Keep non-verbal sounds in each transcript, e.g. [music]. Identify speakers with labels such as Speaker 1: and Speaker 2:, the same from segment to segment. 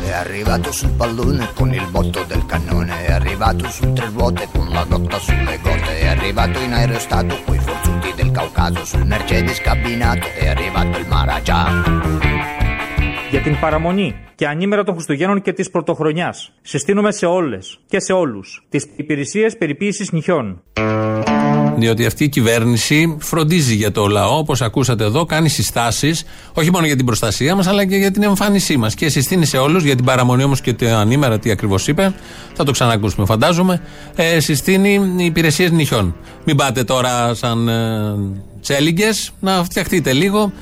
Speaker 1: È arrivato sul pallone con il botto del cannone, è arrivato su tre ruote con la dotta sulle gote, è arrivato in aerostato coi forzuti del Caucaso, sul Mercedes cabinato, è arrivato il Maragia.
Speaker 2: για την παραμονή και ανήμερα των Χριστουγέννων και τη Πρωτοχρονιά. Συστήνουμε σε όλε και σε όλου τι υπηρεσίε περιποίηση νυχιών.
Speaker 3: Διότι αυτή η κυβέρνηση φροντίζει για το λαό, όπως ακούσατε εδώ, κάνει συστάσεις, όχι μόνο για την προστασία μας, αλλά και για την εμφάνισή μας. Και συστήνει σε όλους, για την παραμονή όμως και την ανήμερα, τι ακριβώς είπε, θα το ξανακούσουμε, φαντάζομαι, ε, συστήνει υπηρεσίες νυχιών. Μην πάτε τώρα σαν ε, τσέλιγκες, να φτιαχτείτε λίγο,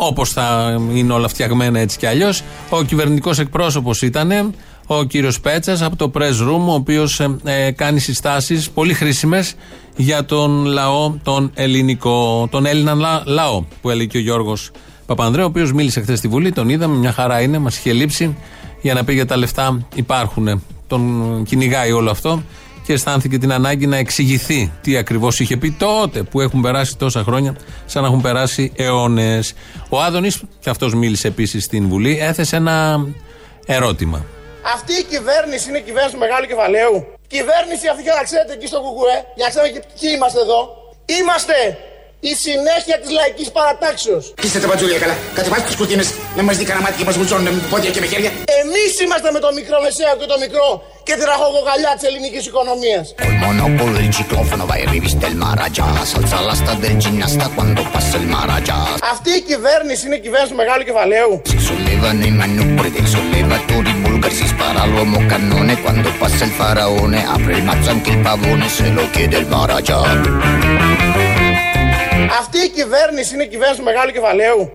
Speaker 3: Όπως θα είναι όλα φτιαγμένα έτσι κι αλλιώς. Ο κυβερνητικός εκπρόσωπος ήταν ο κύριος Πέτσας από το Press Room, ο οποίος ε, ε, κάνει συστάσεις πολύ χρήσιμες για τον λαό, τον ελληνικό, τον Έλληνα λαό, που έλεγε και ο Γιώργος Παπανδρέου, ο οποίος μίλησε χθες στη Βουλή, τον είδαμε, μια χαρά είναι, μας είχε λείψει για να πει για τα λεφτά υπάρχουν. Τον κυνηγάει όλο αυτό και αισθάνθηκε την ανάγκη να εξηγηθεί τι ακριβώς είχε πει τότε που έχουν περάσει τόσα χρόνια, σαν να έχουν περάσει αιώνες. Ο Άδωνης, και αυτός μίλησε επίσης στην Βουλή, έθεσε ένα ερώτημα.
Speaker 4: Αυτή η κυβέρνηση είναι κυβέρνηση του μεγάλου κεφαλαίου. Κυβέρνηση αυτή για να ξέρετε εκεί στο Κουκουέ, για να ξέρετε ποιοι είμαστε εδώ. Είμαστε η συνέχεια της λαϊκής παρατάξεως.
Speaker 5: Είστε τα μπατζούλια καλά. Κατεβάστε τι κουρτίνες να μας δει κανένα και μας βουτσώνουν με πόδια και με χέρια.
Speaker 4: Εμείς είμαστε με το μικρό μεσαίο και το μικρό και τη ραχοκοκαλιά της ελληνικής οικονομίας.
Speaker 1: Col monopolo del ciclofono vai in rivista il Maragia. Salza l'asta del ginnasta quando passa il Maragia.
Speaker 4: Αυτή η κυβέρνηση είναι η κυβέρνηση του μεγάλου κεφαλαίου.
Speaker 1: Si sollevano i manubri dei sollevatori bulgari, si spara l'uomo cannone quando passa il faraone. Apre il mazzo anche il pavone se lo chiede il Maragia.
Speaker 4: Αυτή η κυβέρνηση είναι η κυβέρνηση του μεγάλου κεφαλαίου.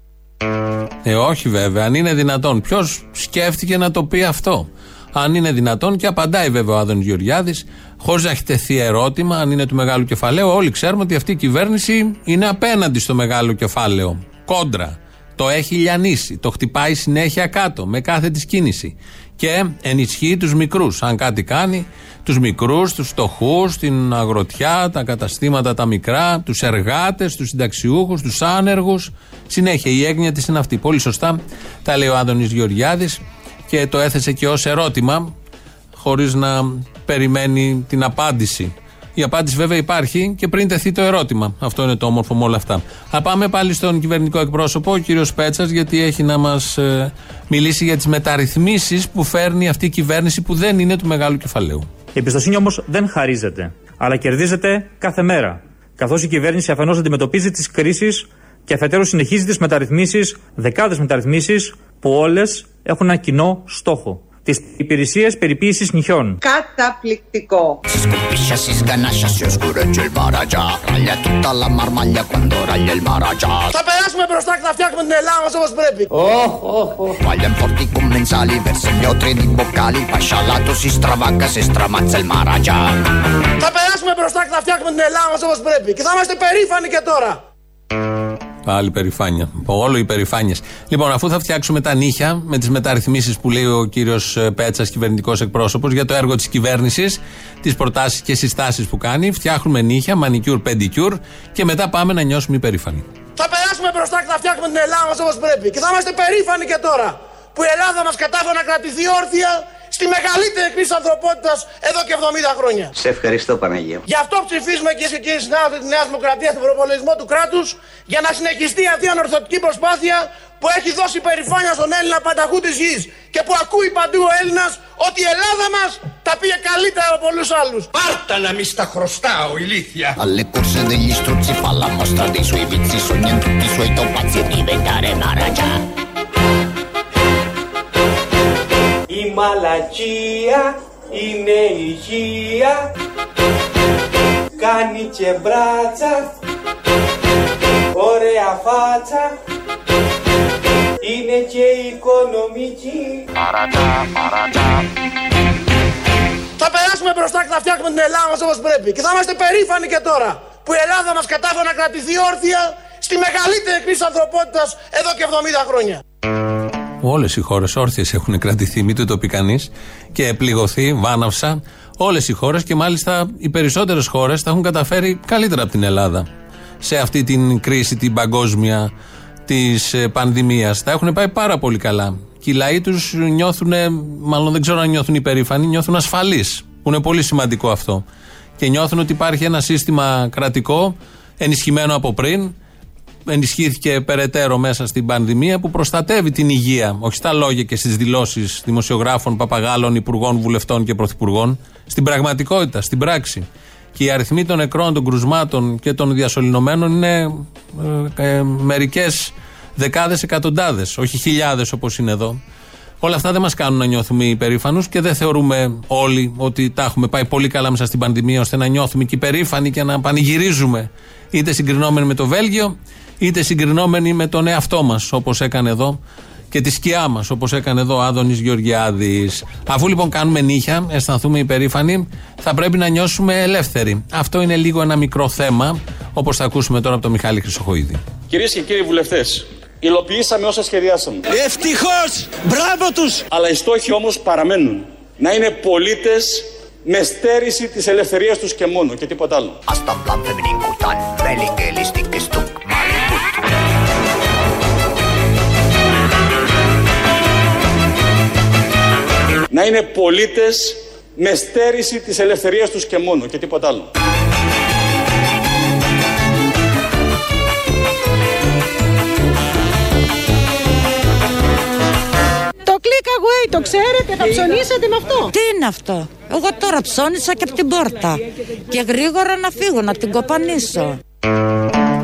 Speaker 3: Ε, όχι βέβαια, αν είναι δυνατόν. Ποιος σκέφτηκε να το πει αυτό; Αν είναι δυνατόν και απαντάει βέβαια ο Άδων Γεωργιάδης, χωρίς να έχει τεθεί ερώτημα, αν είναι του μεγάλου κεφαλαίου. Όλοι ξέρουμε ότι αυτή η κυβέρνηση είναι απέναντι στο μεγάλο κεφάλαιο. Κόντρα. Το έχει λιανίσει. Το χτυπάει συνέχεια κάτω με κάθε της κίνηση. Και ενισχύει τους μικρούς. Αν κάτι κάνει, τους μικρούς, τους φτωχούς, την αγροτιά, τα καταστήματα τα μικρά, τους εργάτες, τους συνταξιούχους, τους άνεργους. Συνέχεια η έγνοια της είναι αυτή. Πολύ σωστά τα λέει ο Άδωνης Γεωργιάδης και το έθεσε και ως ερώτημα, χωρίς να περιμένει την απάντηση. Η απάντηση βέβαια υπάρχει και πριν τεθεί το ερώτημα. Αυτό είναι το όμορφο με όλα αυτά. Θα πάμε πάλι στον κυβερνητικό εκπρόσωπο, ο κύριος Πέτσας, γιατί έχει να μας ε, μιλήσει για τις μεταρρυθμίσεις που φέρνει αυτή η κυβέρνηση που δεν είναι του μεγάλου κεφαλαίου.
Speaker 2: Η εμπιστοσύνη όμως δεν χαρίζεται, αλλά κερδίζεται κάθε μέρα. Καθώς η κυβέρνηση αφενός αντιμετωπίζει τις κρίσεις και αφετέρου συνεχίζει τις μεταρρυθμίσεις, δεκάδες μεταρρυθμίσεις, που όλες έχουν ένα κοινό στόχο. Τη υπηρεσία περιποίησης νιχιών.
Speaker 6: καταπληκτικό.
Speaker 1: το.
Speaker 4: Θα περάσουμε μπροστά και φτιάχνουμε την Ελλάδα πρέπει. Θα περάσουμε μπροστά να φτιάχνουμε την Ελλάδα μα πρέπει και θα είμαστε περήφανοι και τώρα!
Speaker 3: Πάλι περηφάνεια. Όλο οι περηφάνειες. Λοιπόν, αφού θα φτιάξουμε τα νύχια με τις μεταρρυθμίσεις που λέει ο κύριος Πέτσας, κυβερνητικός εκπρόσωπος, για το έργο της κυβέρνησης, τις προτάσεις και συστάσεις που κάνει, φτιάχνουμε νύχια, μανικιούρ, πεντικιούρ και μετά πάμε να νιώσουμε υπερήφανοι.
Speaker 4: Θα περάσουμε μπροστά και θα φτιάχνουμε την Ελλάδα μας όπως πρέπει. Και θα είμαστε περήφανοι και τώρα. Που η Ελλάδα μας κατάφερε να κρατηθεί όρθια στη μεγαλύτερη κρίση της ανθρωπότητας εδώ και 70 χρόνια.
Speaker 7: Σε ευχαριστώ Παναγία.
Speaker 4: Γι' αυτό ψηφίζουμε κυρίες και κύριοι συνάδελφοι τη Νέα Δημοκρατία στον προπολογισμό του κράτους για να συνεχιστεί αυτή η ανορθωτική προσπάθεια που έχει δώσει περηφάνεια στον Έλληνα πανταχού της γης και που ακούει παντού ο Έλληνας ότι η Ελλάδα μας τα πήγε καλύτερα από πολλού άλλους.
Speaker 5: Πάρτα να μη στα χρωστάω, ηλίθεια.
Speaker 1: Alle corse degli struzzi fa la mostra dei suoi vizi. Sogna in tutti i suoi topazzi e diventare Maragia.
Speaker 8: Η μαλακία είναι υγεία. Κάνει και μπράτσα. Ωραία φάτσα. Είναι και οικονομική.
Speaker 4: Θα περάσουμε μπροστά και θα φτιάχνουμε την Ελλάδα μας όπως πρέπει. Και θα είμαστε περήφανοι και τώρα που η Ελλάδα μας κατάφερε να κρατηθεί όρθια στη μεγαλύτερη κρίση τη ανθρωπότητας εδώ και 70 χρόνια.
Speaker 3: Όλες οι χώρες όρθιες έχουν κρατηθεί, μην το πει κανείς, και πληγωθεί, βάναυσα. Όλες οι χώρες και μάλιστα οι περισσότερες χώρες τα έχουν καταφέρει καλύτερα από την Ελλάδα σε αυτή την κρίση την παγκόσμια της πανδημίας. Τα έχουν πάει πάρα πολύ καλά. Και οι λαοί τους νιώθουν, μάλλον δεν ξέρω αν νιώθουν υπερήφανοι, νιώθουν ασφαλείς. Που είναι πολύ σημαντικό αυτό. Και νιώθουν ότι υπάρχει ένα σύστημα κρατικό ενισχυμένο από πριν, ενισχύθηκε περαιτέρω μέσα στην πανδημία που προστατεύει την υγεία, όχι στα λόγια και στις δηλώσεις δημοσιογράφων, παπαγάλων, υπουργών, βουλευτών και πρωθυπουργών, στην πραγματικότητα, στην πράξη. Και οι αριθμοί των νεκρών, των κρουσμάτων και των διασωληνωμένων είναι ε, ε, μερικές δεκάδες, εκατοντάδες, όχι χιλιάδες όπως είναι εδώ. Όλα αυτά δεν μας κάνουν να νιώθουμε υπερήφανους και δεν θεωρούμε όλοι ότι τα έχουμε πάει πολύ καλά μέσα στην πανδημία ώστε να νιώθουμε και υπερήφανοι και να πανηγυρίζουμε είτε συγκρινόμενοι με το Βέλγιο είτε συγκρινόμενοι με τον εαυτό μας όπως έκανε εδώ και τη σκιά μας, όπως έκανε εδώ ο Άδωνης Γεωργιάδης. Αφού λοιπόν κάνουμε νύχια, αισθανθούμε υπερήφανοι, θα πρέπει να νιώσουμε ελεύθεροι. Αυτό είναι λίγο ένα μικρό θέμα, όπως θα ακούσουμε τώρα από τον Μιχάλη Χρυσοχοίδη.
Speaker 6: Κυρίες και κύριοι βουλευτές, υλοποιήσαμε όσα σχεδιάσαμε.
Speaker 7: Ευτυχώς! Μπράβο τους!
Speaker 6: Αλλά οι στόχοι όμως παραμένουν. Να είναι πολίτες με στέρηση της ελευθερίας τους και μόνο και τίποτα άλλο. Να είναι πολίτες με στέρηση της ελευθερίας τους και μόνο και τίποτα άλλο.
Speaker 9: Το click away το ξέρετε, θα ψωνίσετε με αυτό.
Speaker 10: Τι είναι αυτό; Εγώ τώρα ψώνισα και από την πόρτα. Και γρήγορα να φύγω, να την κοπανίσω.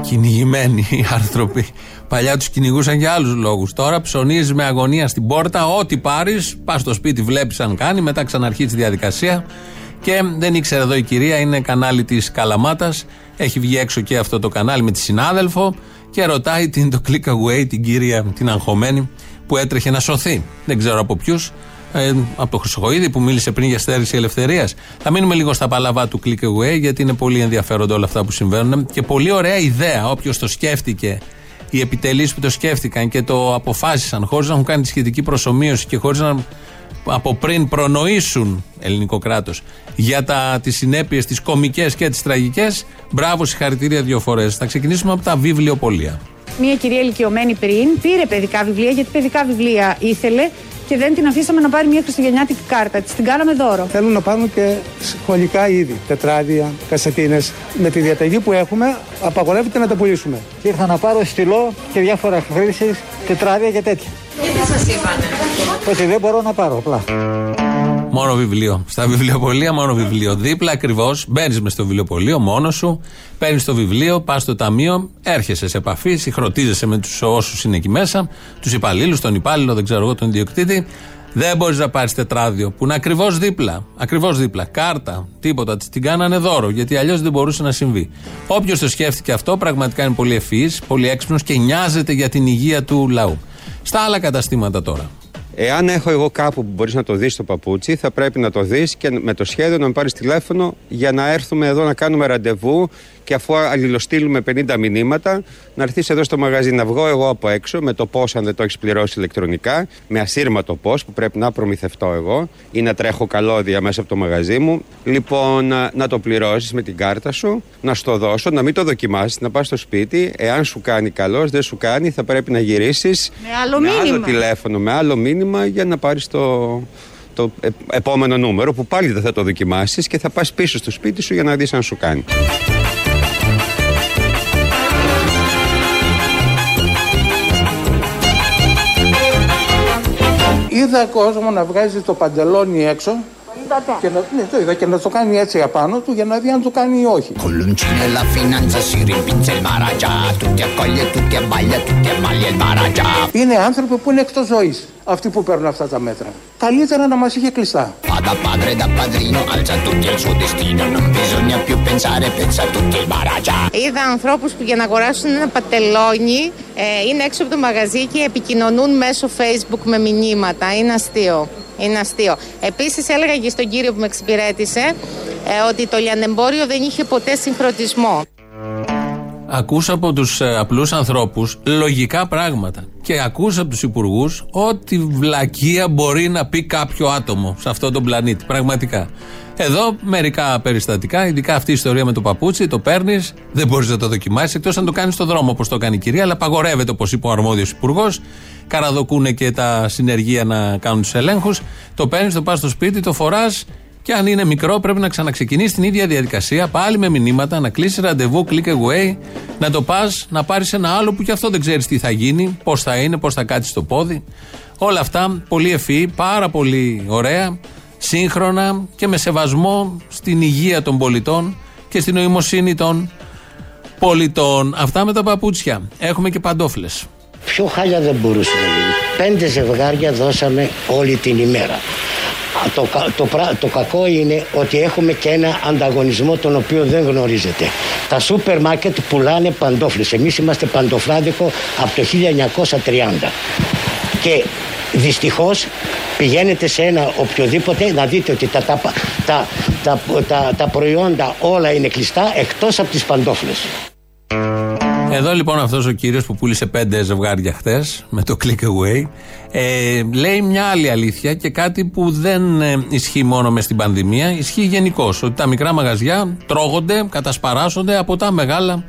Speaker 3: Κυνηγημένοι [laughs] οι άνθρωποι. Παλιά τους κυνηγούσαν για άλλους λόγους. Τώρα ψωνίζεις με αγωνία στην πόρτα. Ό,τι πάρεις, πας στο σπίτι, βλέπεις αν κάνει. Μετά ξαναρχίζει τη διαδικασία. Και δεν ήξερε εδώ η κυρία, είναι κανάλι της Καλαμάτας. Έχει βγει έξω και αυτό το κανάλι με τη συνάδελφο. Και ρωτάει την το click away, την κυρία, την αγχωμένη, που έτρεχε να σωθεί. Δεν ξέρω από ποιους. Ε, από το Χρυσοχοίδη που μίλησε πριν για στέρηση ελευθερίας. Θα μείνουμε λίγο στα παλαβά του click away, γιατί είναι πολύ ενδιαφέροντα όλα αυτά που συμβαίνουν. Και πολύ ωραία ιδέα. Όποιος το σκέφτηκε οι επιτελείς που το σκέφτηκαν και το αποφάσισαν χωρίς να έχουν κάνει τη σχετική προσωμείωση και χωρίς να από πριν προνοήσουν ελληνικό κράτος για τις συνέπειες, τις κομικές και τις τραγικές, μπράβο, συγχαρητήρια δύο φορές. Θα ξεκινήσουμε από τα βιβλιοπολία.
Speaker 9: Μία κυρία ηλικιωμένη πριν πήρε παιδικά βιβλία γιατί παιδικά βιβλία ήθελε και δεν την αφήσαμε να πάρει μια χριστουγεννιάτικη κάρτα. Της την κάναμε δώρο.
Speaker 11: Θέλουν να πάρουν και σχολικά είδη, τετράδια, κασετίνες. Με τη διαταγή που έχουμε, απαγορεύεται να τα πουλήσουμε.
Speaker 12: Και ήρθα να πάρω στυλό και διάφορα χρήσει, τετράδια και τέτοια.
Speaker 9: Και τι σας είπανε;
Speaker 12: Ότι δεν μπορώ να πάρω απλά.
Speaker 3: Μόνο βιβλίο. Στα βιβλιοπολία μόνο βιβλίο. Δίπλα ακριβώς μπαίνεις μες στο βιβλιοπολείο μόνος σου, παίρνεις το βιβλίο, πας στο ταμείο, έρχεσαι σε επαφή, συγχρονίζεσαι με τους όσους είναι εκεί μέσα, τους υπαλλήλους, τον υπάλληλο, δεν ξέρω εγώ, τον ιδιοκτήτη. Δεν μπορείς να πάρεις τετράδιο που είναι ακριβώς δίπλα. Ακριβώς δίπλα. Κάρτα, τίποτα. Την κάνανε δώρο γιατί αλλιώς δεν μπορούσε να συμβεί. Όποιος το σκέφτηκε αυτό πραγματικά είναι πολύ ευφυής, πολύ έξυπνος και νοιάζεται για την υγεία του λαού. Στα άλλα καταστήματα τώρα.
Speaker 13: Εάν έχω εγώ κάπου που μπορείς να το δεις το παπούτσι, θα πρέπει να το δεις και με το σχέδιο να με πάρεις τηλέφωνο για να έρθουμε εδώ να κάνουμε ραντεβού και αφού αλληλοστείλουμε 50 μηνύματα, να έρθεις εδώ στο μαγαζί να βγω εγώ από έξω με το πώς αν δεν το έχεις πληρώσει ηλεκτρονικά, με ασύρματο πώς που πρέπει να προμηθευτώ εγώ ή να τρέχω καλώδια μέσα από το μαγαζί μου. Λοιπόν, να το πληρώσεις με την κάρτα σου, να στο δώσω, να μην το δοκιμάσεις, να πας στο σπίτι. Εάν σου κάνει καλός, δεν σου κάνει, θα πρέπει να γυρίσεις
Speaker 9: με άλλο, με
Speaker 13: άλλο τηλέφωνο, με άλλο μήνυμα για να πάρεις το, το επόμενο νούμερο που πάλι δεν θα το δοκιμάσεις και θα πας πίσω στο σπίτι σου για να δεις αν σου κάνει.
Speaker 11: Είδα κόσμο να βγάζει το παντελόνι έξω και να, ναι, το είδα και να το κάνει έτσι απάνω του για να δει αν το κάνει ή όχι. Είναι άνθρωποι που είναι εκτός ζωής αυτοί που παίρνουν αυτά τα μέτρα. Καλύτερα να μας είχε κλειστά.
Speaker 9: Είδα ανθρώπους που για να αγοράσουν ένα πατελόνι ε, είναι έξω από το μαγαζί και επικοινωνούν μέσω facebook με μηνύματα. Είναι αστείο. Είναι αστείο. Επίσης έλεγα και στον κύριο που με εξυπηρέτησε ε, ότι το λιανεμπόριο δεν είχε ποτέ συγχρονισμό.
Speaker 3: Ακούς από τους απλούς ανθρώπους λογικά πράγματα. Και ακούς από τους υπουργούς ό,τι βλακεία μπορεί να πει κάποιο άτομο σε αυτόν τον πλανήτη. Πραγματικά. Εδώ μερικά περιστατικά, ειδικά αυτή η ιστορία με το παπούτσι, το παίρνεις, δεν μπορείς να το δοκιμάσεις εκτός αν το κάνεις στον δρόμο όπως το κάνει η κυρία, αλλά απαγορεύεται όπως είπε ο αρμόδιος υπουργός. Καραδοκούν και τα συνεργεία να κάνουν τους ελέγχους. Το παίρνεις, το πας στο σπίτι, το φοράς και αν είναι μικρό, πρέπει να ξαναξεκινήσει την ίδια διαδικασία, πάλι με μηνύματα, να κλείσει ραντεβού, click away, να το πας, να πάρεις ένα άλλο που κι αυτό δεν ξέρεις τι θα γίνει, πώς θα είναι, πώς θα κάτσεις το πόδι. Όλα αυτά πολύ ευφύ, πάρα πολύ ωραία, σύγχρονα και με σεβασμό στην υγεία των πολιτών και στην νοημοσύνη των πολιτών. Αυτά με τα παπούτσια. Έχουμε και παντόφλες.
Speaker 14: Πιο χάλια δεν μπορούσε να γίνει. Πέντε ζευγάρια δώσαμε όλη την ημέρα. Το, το, το κακό είναι ότι έχουμε και ένα ανταγωνισμό τον οποίο δεν γνωρίζετε. Τα σούπερ μάρκετ πουλάνε παντόφλες. Εμείς είμαστε παντοφλάδικο από το 1930. Και δυστυχώς πηγαίνετε σε ένα οποιοδήποτε να δείτε ότι τα, τα, τα, τα, τα, τα προϊόντα όλα είναι κλειστά εκτός από τις παντόφλες.
Speaker 3: Εδώ λοιπόν αυτός ο κύριος που πούλησε πέντε ζευγάρια χθες με το click away ε, λέει μια άλλη αλήθεια και κάτι που δεν ε, ισχύει μόνο μες στην πανδημία, ισχύει γενικώς. Ότι τα μικρά μαγαζιά τρώγονται, κατασπαράσσονται από τα μεγάλα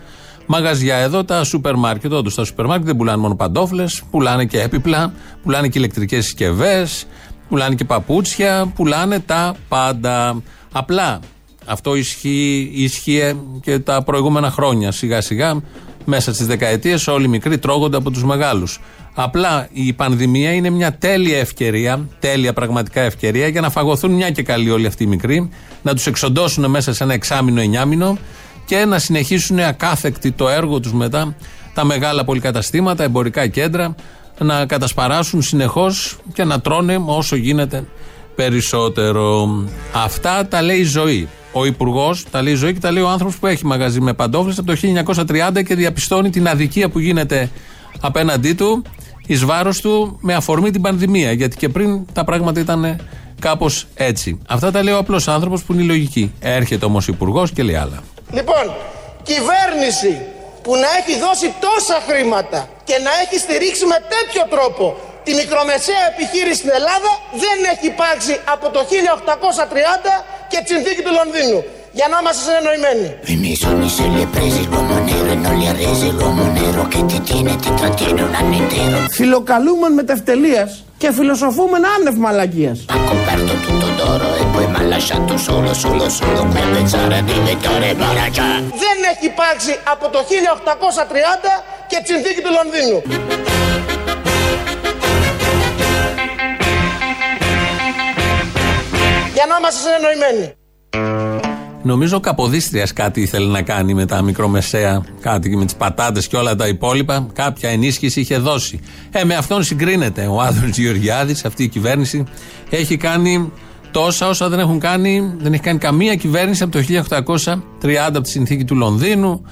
Speaker 3: μαγαζιά. Εδώ τα σούπερ μάρκετ, όντως τα σούπερ μάρκετ δεν πουλάνε μόνο παντόφλες, πουλάνε και έπιπλα, πουλάνε και ηλεκτρικές συσκευές, πουλάνε και παπούτσια, πουλάνε τα πάντα. Απλά αυτό ισχύει, ισχύει και τα προηγούμενα χρόνια. Σιγά σιγά μέσα στις δεκαετίες όλοι οι μικροί τρώγονται από τους μεγάλους. Απλά η πανδημία είναι μια τέλεια ευκαιρία, τέλεια πραγματικά ευκαιρία για να φαγωθούν μια και καλή όλοι αυτοί οι μικροί, να τους εξοντώσουν μέσα σε ένα εξάμεινο, εννιάμινο και να συνεχίσουν ακάθεκτοι το έργο τους μετά τα μεγάλα πολυκαταστήματα, εμπορικά κέντρα, να κατασπαράσουν συνεχώς και να τρώνε όσο γίνεται περισσότερο. Αυτά τα λέει η ζωή. Ο Υπουργός τα λέει η ζωή και τα λέει ο άνθρωπος που έχει μαγαζί με παντόφλες από το 1930 και διαπιστώνει την αδικία που γίνεται απέναντί του, εις βάρος του, με αφορμή την πανδημία. Γιατί και πριν τα πράγματα ήταν κάπως έτσι. Αυτά τα λέει ο απλός άνθρωπος που είναι η λογική. Έρχεται όμως ο Υπουργός και λέει άλλα.
Speaker 4: Λοιπόν, κυβέρνηση που να έχει δώσει τόσα χρήματα και να έχει στηρίξει με τέτοιο τρόπο τη μικρομεσαία επιχείρηση στην Ελλάδα δεν έχει υπάρξει από το 1830 και τη συνθήκη του Λονδίνου. Για να είμαστε συνεννοημένοι. Φιλοκαλούμεν με τευτελείας και φιλοσοφούμεν άνευ μαλακίας. Δεν έχει υπάρξει από το 1830 και τη συνθήκη του Λονδίνου. Για να είμαστε συνεννοημένοι.
Speaker 3: Νομίζω ο Καποδίστριας κάτι ήθελε να κάνει με τα μικρομεσαία, κάτι με τις πατάτες και όλα τα υπόλοιπα. Κάποια ενίσχυση είχε δώσει. Ε, με αυτόν συγκρίνεται. Ο Άδωνης Γεωργιάδης, αυτή η κυβέρνηση, έχει κάνει τόσα όσα δεν έχουν κάνει, δεν έχει κάνει καμία κυβέρνηση από το 1830 από τη συνθήκη του Λονδίνου.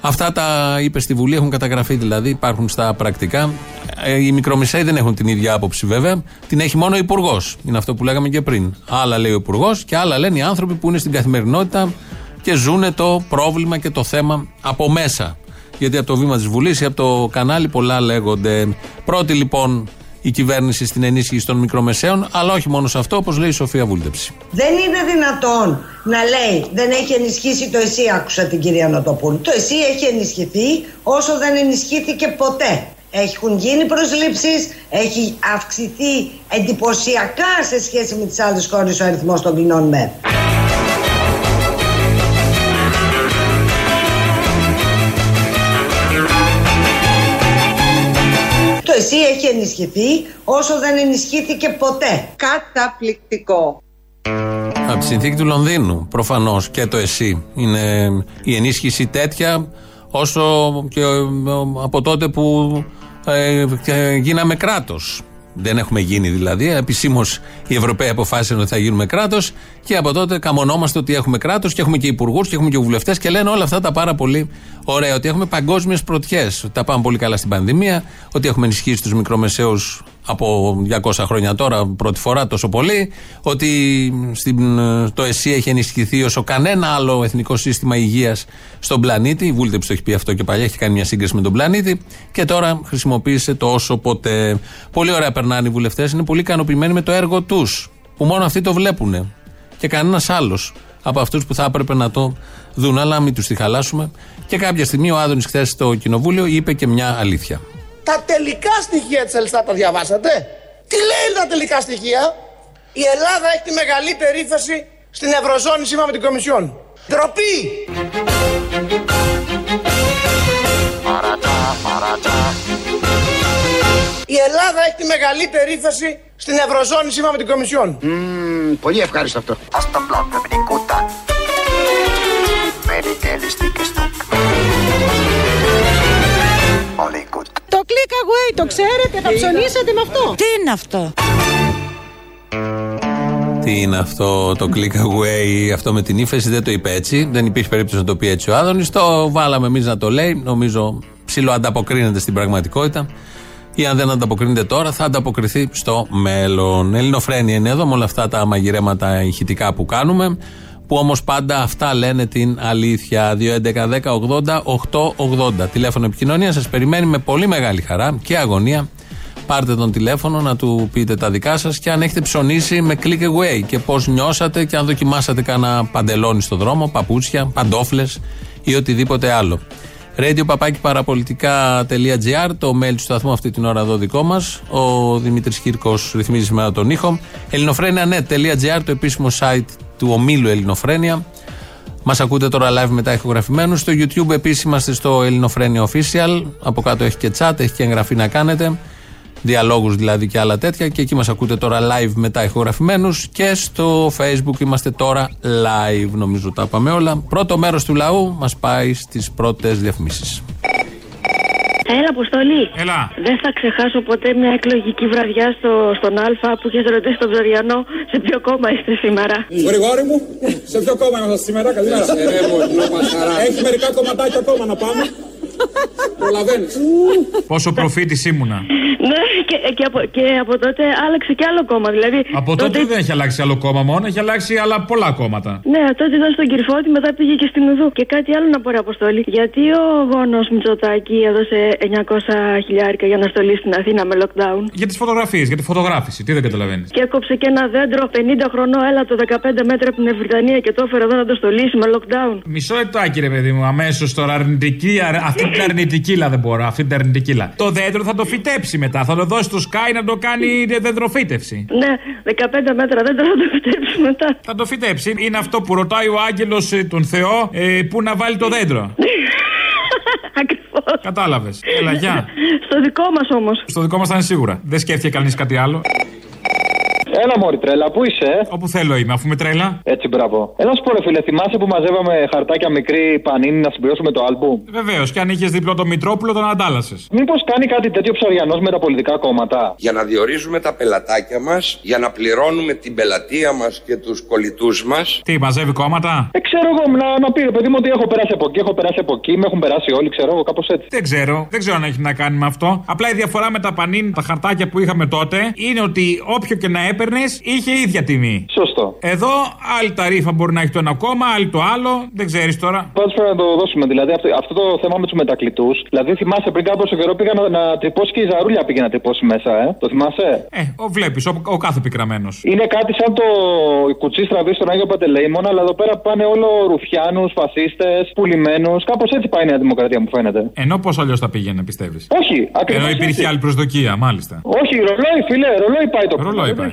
Speaker 3: Αυτά τα είπες στη Βουλή, έχουν καταγραφεί δηλαδή, υπάρχουν στα πρακτικά. Ε, οι μικρομεσαίοι δεν έχουν την ίδια άποψη βέβαια. Την έχει μόνο ο Υπουργός. Είναι αυτό που λέγαμε και πριν. Άλλα λέει ο Υπουργός και άλλα λένε οι άνθρωποι που είναι στην καθημερινότητα και ζουν το πρόβλημα και το θέμα από μέσα. Γιατί από το βήμα της Βουλής ή από το κανάλι πολλά λέγονται. Πρώτη λοιπόν η κυβέρνηση στην ενίσχυση των μικρομεσαίων, αλλά όχι μόνο σε αυτό, όπως λέει η Σοφία Βούλτεψη.
Speaker 15: Δεν είναι δυνατόν να λέει δεν έχει ενισχύσει το ΕΣΥ, άκουσα την κυρία Νοτοπούλου. Το ΕΣΥ έχει ενισχυθεί όσο δεν ενισχύθηκε ποτέ. Έχουν γίνει προσλήψεις, έχει αυξηθεί εντυπωσιακά σε σχέση με τις άλλες χώρες ο αριθμός των ποινών ΜΕΠ. Το ΕΣΥ έχει ενισχυθεί όσο δεν ενισχύθηκε ποτέ. Καταπληκτικό.
Speaker 3: Από τη συνθήκη του Λονδίνου, προφανώς και το ΕΣΥ. Είναι η ενίσχυση τέτοια όσο και από τότε που ε, γίναμε κράτος. Δεν έχουμε γίνει δηλαδή. Επισήμως οι Ευρωπαίοι αποφάσισαν ότι θα γίνουμε κράτος και από τότε καμονόμαστε ότι έχουμε κράτος και έχουμε και υπουργούς και έχουμε και βουλευτές και λένε όλα αυτά τα πάρα πολύ ωραία. Ότι έχουμε παγκόσμιες πρωτιές. Ότι τα πάμε πολύ καλά στην πανδημία, ότι έχουμε ενισχύσει τους μικρομεσαίους από 200 χρόνια τώρα, πρώτη φορά τόσο πολύ, ότι στην, το ΕΣΥ έχει ενισχυθεί όσο κανένα άλλο εθνικό σύστημα υγείας στον πλανήτη. Η Βούλτεψη το έχει πει αυτό και παλιά, έχει κάνει μια σύγκριση με τον πλανήτη. Και τώρα χρησιμοποίησε το όσο ποτέ. Πολύ ωραία περνάνε οι βουλευτές, είναι πολύ ικανοποιημένοι με το έργο τους. Που μόνο αυτοί το βλέπουν. Και κανένας άλλος από αυτούς που θα έπρεπε να το δουν. Αλλά μην τους τη χαλάσουμε. Και κάποια στιγμή ο Άδωνης χθες στο κοινοβούλιο είπε και μια αλήθεια.
Speaker 4: Τα τελικά στοιχεία της Ελστά τα διαβάσατε; Τι λέει τα τελικά στοιχεία; Η Ελλάδα έχει τη μεγαλύτερη ύφεση στην Ευρωζώνη σύμφωνα με την Κομισιόν. Ντροπή! Η Ελλάδα έχει τη μεγαλύτερη ύφεση στην Ευρωζώνη σύμφωνα με την Κομισιόν.
Speaker 16: πολύ ευχάριστο αυτό.
Speaker 1: Hasta pronto, Minicuta. Very realistic Πολύ
Speaker 17: Το click away, το ξέρετε, θα ψωνίσετε με αυτό.
Speaker 18: Τι είναι αυτό;
Speaker 3: Τι είναι αυτό το click away, αυτό με την ύφεση, δεν το είπε έτσι. Δεν υπήρχε περίπτωση να το πει έτσι ο Άδωνης. Το βάλαμε εμείς να το λέει. Νομίζω ψηλό ανταποκρίνεται στην πραγματικότητα. Ή αν δεν ανταποκρίνεται τώρα, θα ανταποκριθεί στο μέλλον. Ελληνοφρένια είναι εδώ με όλα αυτά τα μαγειρέματα ηχητικά που κάνουμε. Που όμως πάντα αυτά λένε την αλήθεια. 2.11.10.80.880. Τηλέφωνο επικοινωνίας σας περιμένει με πολύ μεγάλη χαρά και αγωνία. Πάρτε τον τηλέφωνο να του πείτε τα δικά σας και αν έχετε ψωνίσει με click away και πώς νιώσατε και αν δοκιμάσατε κανένα παντελόνι στο δρόμο, παπούτσια, παντόφλες ή οτιδήποτε άλλο. Radio παραπολιτικά.gr, το mail του σταθμού αυτή την ώρα εδώ δικό μας. Ο Δημήτρης Κύρκος ρυθμίζει σήμερα τον ήχο. ελληνοφρένια.net.gr, το επίσημο site του ομίλου Ελληνοφρένια. Μας ακούτε τώρα live μετά ηχογραφημένους. Στο YouTube επίσης είμαστε στο Ελληνοφρένια Official. Από κάτω έχει και chat, έχει και εγγραφή να κάνετε. Διαλόγους δηλαδή και άλλα τέτοια. Και εκεί μας ακούτε τώρα live μετά ηχογραφημένους. Και στο Facebook είμαστε τώρα live. Νομίζω τα είπαμε όλα. Πρώτο μέρος του λαού μας πάει στις πρώτες διαφημίσεις.
Speaker 19: Έλα, Αποστολή.
Speaker 20: Έλα.
Speaker 19: Δεν θα ξεχάσω ποτέ μια εκλογική βραδιά στο, στον Α που είχες ρωτήσει τον Ζωριανό σε ποιο κόμμα είστε σήμερα.
Speaker 21: Γρηγόρη μου, σε ποιο κόμμα είμαστε σήμερα, καλημέρα. Έχει μερικά κομματάκια ακόμα να πάμε. Προλαβαίνει.
Speaker 20: Πόσο προφήτης ήμουνα.
Speaker 19: Ναι, και, και, από, και από τότε άλλαξε και άλλο κόμμα. Δηλαδή,
Speaker 20: Από τότε δεν έχει αλλάξει άλλο κόμμα μόνο, έχει αλλάξει άλλα πολλά κόμματα.
Speaker 19: Ναι, τότε ήταν στον Κυρφώτη, μετά πήγε και στην Ουδού. Και κάτι άλλο να πω, ρε Αποστόλη. Γιατί ο γόνος Μητσοτάκη έδωσε 900 χιλιάρικα για να στολίσει στην Αθήνα με lockdown;
Speaker 20: Για τις φωτογραφίες, για τη φωτογράφηση, τι δεν καταλαβαίνεις.
Speaker 19: Και έκοψε και ένα δέντρο 50 χρονών, έλα το 15 μέτρα από την Ευρυτανία και το έφερε εδώ να το στολίσει με lockdown.
Speaker 20: Μισό λεπτάκι, ρε παιδί μου, αμέσως τώρα αρνητική. αρ- Αυτή την αρνητικίλα δεν μπορώ, αυτή την αρνητικίλα. Το δέντρο θα το φυτέψει μετά, θα το δώσει στο Sky να το κάνει δεντροφύτευση.
Speaker 19: Ναι, 15 μέτρα δέντρο θα το φτιάξει μετά.
Speaker 20: Θα το φυτέψει. Είναι αυτό που ρωτάει ο άγγελος τον Θεό ε, πού να βάλει το δέντρο. [laughs]
Speaker 19: Ακριβώς.
Speaker 20: Κατάλαβες. Έλα, γεια.
Speaker 19: Στο δικό μας όμως.
Speaker 20: Στο δικό μας θα είναι σίγουρα. Δεν σκέφτηκε κανείς κάτι άλλο.
Speaker 22: Έλα, Μωρή τρέλα, πού είσαι;
Speaker 20: Όπου θέλω είμαι, αφού είμαι τρέλα.
Speaker 22: Έτσι, μπράβο. Έλα, σου πω, ρε φίλε, θυμάσαι που μαζεύαμε χαρτάκια μικρή πανίνη να συμπληρώσουμε το άλμπουμ;
Speaker 20: Βεβαίως, και αν είχες διπλό το Μητρόπουλο, τον αντάλλασες.
Speaker 22: Μήπως κάνει κάτι τέτοιο ψαριανός με τα πολιτικά κόμματα;
Speaker 23: για να διορίζουμε τα πελατάκια μας, για να πληρώνουμε την πελατεία μας και τους κολλητούς μας.
Speaker 20: Τι, μαζεύει κόμματα;
Speaker 22: Ε, ξέρω εγώ, να, να πει, ρε παιδί μου, ότι έχω περάσει από εκεί, έχω περάσει από εκεί, με έχουν περάσει όλοι, ξέρω εγώ, κάπως έτσι.
Speaker 20: Δεν ξέρω, δεν ξέρω αν έχει να κάνει με αυτό. Απλά η διαφορά με τα πανίνη, τα χαρτάκια που είχαμε τότε, είναι ότι όποιο και να έπαιρνε είχε ίδια τιμή.
Speaker 22: Σωστό.
Speaker 20: Εδώ άλλη ταρήφα μπορεί να έχει το ένα κόμμα, άλλη το άλλο, δεν ξέρεις τώρα.
Speaker 22: Πάντως πρέπει να το δώσουμε. Δηλαδή αυτό, αυτό το θέμα με τους μετακλητούς. Δηλαδή θυμάσαι πριν κάποιο καιρό πήγα να, να τυπώσει και η Ζαρούλια πήγε να τυπώσει μέσα, ε. Το θυμάσαι;
Speaker 20: Ε, ο βλέπεις, ο, ο κάθε πικραμένος.
Speaker 22: Είναι κάτι σαν το κουτσί στραβή στον Άγιο Παντελεήμονα, αλλά εδώ πέρα πάνε όλο ρουφιάνους, φασίστες, πουλημένους. Κάπως έτσι πάει η Νέα Δημοκρατία, μου φαίνεται.
Speaker 20: Ενώ πώς αλλιώς θα πήγαινε, πιστεύεις;
Speaker 22: Όχι, ακριβώς.
Speaker 20: Ενώ υπήρχε άλλη προσδοκία, μάλιστα.
Speaker 22: Όχι, ρολόι, φίλε, ρολόι πάει το
Speaker 20: Ρολόι πάει.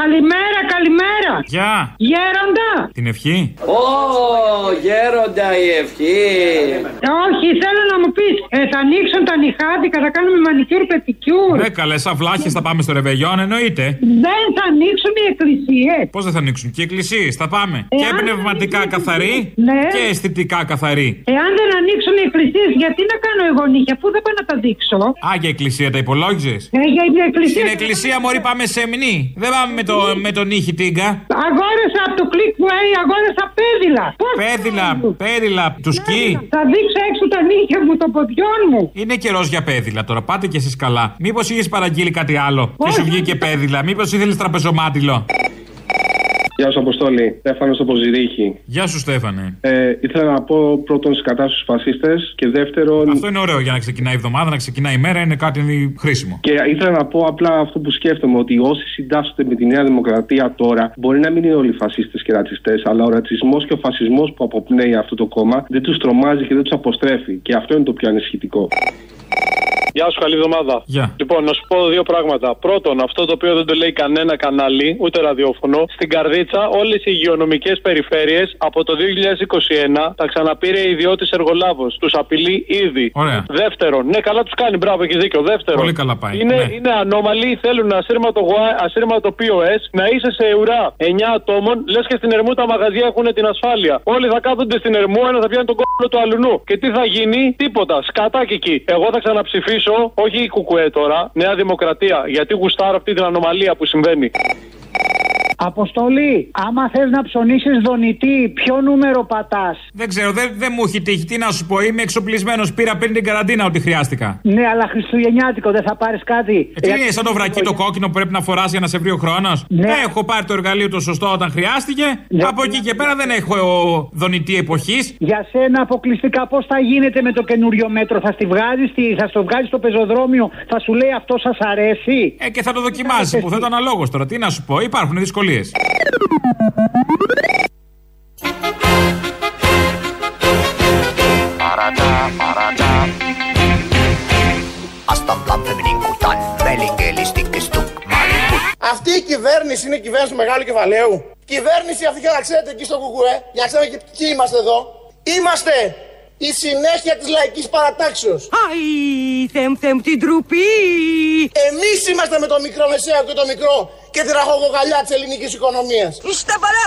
Speaker 17: Καλημέρα, καλημέρα.
Speaker 20: Γεια!
Speaker 17: Γέροντα.
Speaker 20: Την ευχή;
Speaker 5: Ω, γέροντα η ευχή.
Speaker 17: Όχι, θέλω να μου πεις, ε, θα ανοίξουν τα νυχάδικα, θα κάνουμε μανικιούρ πεντικιούρ.
Speaker 20: Ναι, καλέ, σαν βλάχες θα πάμε στο ρεβεγιόν, εννοείται.
Speaker 17: Δεν θα ανοίξουν οι εκκλησίες.
Speaker 20: Πώς δεν θα ανοίξουν, και οι εκκλησίες, θα πάμε. Και πνευματικά καθαροί
Speaker 17: Ναι.
Speaker 20: και αισθητικά καθαροί.
Speaker 17: Εάν δεν ανοίξουν οι εκκλησίες, γιατί να κάνω εγώ νύχια, αφού δεν πάω να τα δείξω;
Speaker 2: Α, για εκκλησία τα υπολόγιζες;
Speaker 17: Ε, για την εκκλησία.
Speaker 2: Στην εκκλησία, Μωρή, πάμε σε μνή. Δεν πάμε με το, με το νύχι τίγκα.
Speaker 17: Αγόρασα από το κλικ που αγόρασα πέδιλα. Πώς
Speaker 2: Πέδιλα, πέδιλα, του σκι.
Speaker 17: Θα δείξω έξω τα νύχια μου των ποδιών μου.
Speaker 2: Είναι καιρός για πέδιλα τώρα, πάτε κι εσείς καλά. Μήπως είχες παραγγείλει κάτι άλλο και σου βγήκε πέδιλα, μήπως ήθελες τραπεζομάτιλο.
Speaker 24: Γεια σου, Αποστόλη. Στέφανος στο Ποζηρίχη.
Speaker 2: Γεια σου, Στέφανε.
Speaker 24: Ε, ήθελα να πω πρώτον κατά στους φασίστες και δεύτερον.
Speaker 2: Αυτό είναι ωραίο για να ξεκινάει η εβδομάδα, να ξεκινάει η μέρα, είναι κάτι χρήσιμο.
Speaker 24: Και ήθελα να πω απλά αυτό που σκέφτομαι, ότι όσοι συντάσσονται με τη Νέα Δημοκρατία τώρα, μπορεί να μην είναι όλοι φασίστες και ρατσιστές, αλλά ο ρατσισμός και ο φασισμός που αποπνέει αυτό το κόμμα δεν τους τρομάζει και δεν τους αποστρέφει. Και αυτό είναι το πιο ανησυχητικό. Γεια σου, καλή εβδομάδα.
Speaker 2: Γεια.
Speaker 24: Λοιπόν, να σου πω δύο πράγματα. Πρώτον, αυτό το οποίο δεν το λέει κανένα κανάλι, ούτε ραδιόφωνο, στην καρδίτσα όλες οι υγειονομικές περιφέρειες από το 2021 τα ξαναπήρε ιδιώτης εργολάβος. Τους απειλεί ήδη.
Speaker 2: Ωραία.
Speaker 24: Δεύτερον, ναι, καλά τους κάνει, μπράβο, έχεις δίκιο. Δεύτερον,
Speaker 2: Πολύ καλά πάει.
Speaker 24: είναι,
Speaker 2: Ναι.
Speaker 24: είναι ανώμαλοι, θέλουν ασύρματο, γουά- ασύρματο POS, να είσαι σε ουρά 9 ατόμων, λες και στην Ερμού τα μαγαζιά έχουν την ασφάλεια. Όλοι θα κάθονται στην Ερμού, ένα θα πιάνει τον κόλλο του αλουνού. Και τι θα γίνει, τίποτα. Σκατάκι εκεί. Εγώ θα ξαναψηφίσω, όχι η Κουκουέ τώρα, Νέα Δημοκρατία, γιατί γουστάρω αυτή την ανομαλία που συμβαίνει.
Speaker 12: Αποστολή, άμα θες να ψωνίσεις δονητή, ποιο νούμερο πατάς;
Speaker 2: Δεν ξέρω, δεν, δεν μου έχει τύχει. Τι να σου πω, είμαι εξοπλισμένος. Πήρα πριν την καραντίνα ό,τι χρειάστηκα.
Speaker 12: Ναι, αλλά Χριστουγεννιάτικο δεν θα πάρεις κάτι.
Speaker 2: Ε, τι είναι, σαν το βρακί το κόκκινο που πρέπει να φοράς για να σε βρει ο χρόνος;
Speaker 12: Ναι.
Speaker 2: Έχω πάρει το εργαλείο το σωστό όταν χρειάστηκε. Από εκεί και πέρα δεν έχω δονητή εποχής.
Speaker 12: Για σένα αποκλειστικά πώς θα γίνεται με το καινούριο μέτρο; Θα στη βγάζεις, θα στο βγάζεις στο πεζοδρόμιο, θα σου λέει αυτό σας αρέσει;
Speaker 2: Ε, και θα το δοκιμάσει που θα το αναλόγως τώρα. Τι να σου πω, υπάρχουν δυσκολίες.
Speaker 1: Asta în plan feminin cu tan Belingeli stick stuck Maliput
Speaker 4: Αυτή η κυβέρνηση είναι η κυβέρνηση του μεγάλου κεφαλαίου. Κυβέρνηση αυτή για να ξέρετε εκεί στο Κουκουέ, για να ξέρετε και ποιοι είμαστε εδώ. Είμαστε η συνέχεια της λαϊκής παρατάξεως.
Speaker 18: Αϊ, θέμ, θέμ, την τροπή.
Speaker 4: Εμείς είμαστε με το μικρομεσαίο και το μικρό και τη ραχοκοκαλιά της ελληνικής οικονομίας.
Speaker 18: Στα παρά.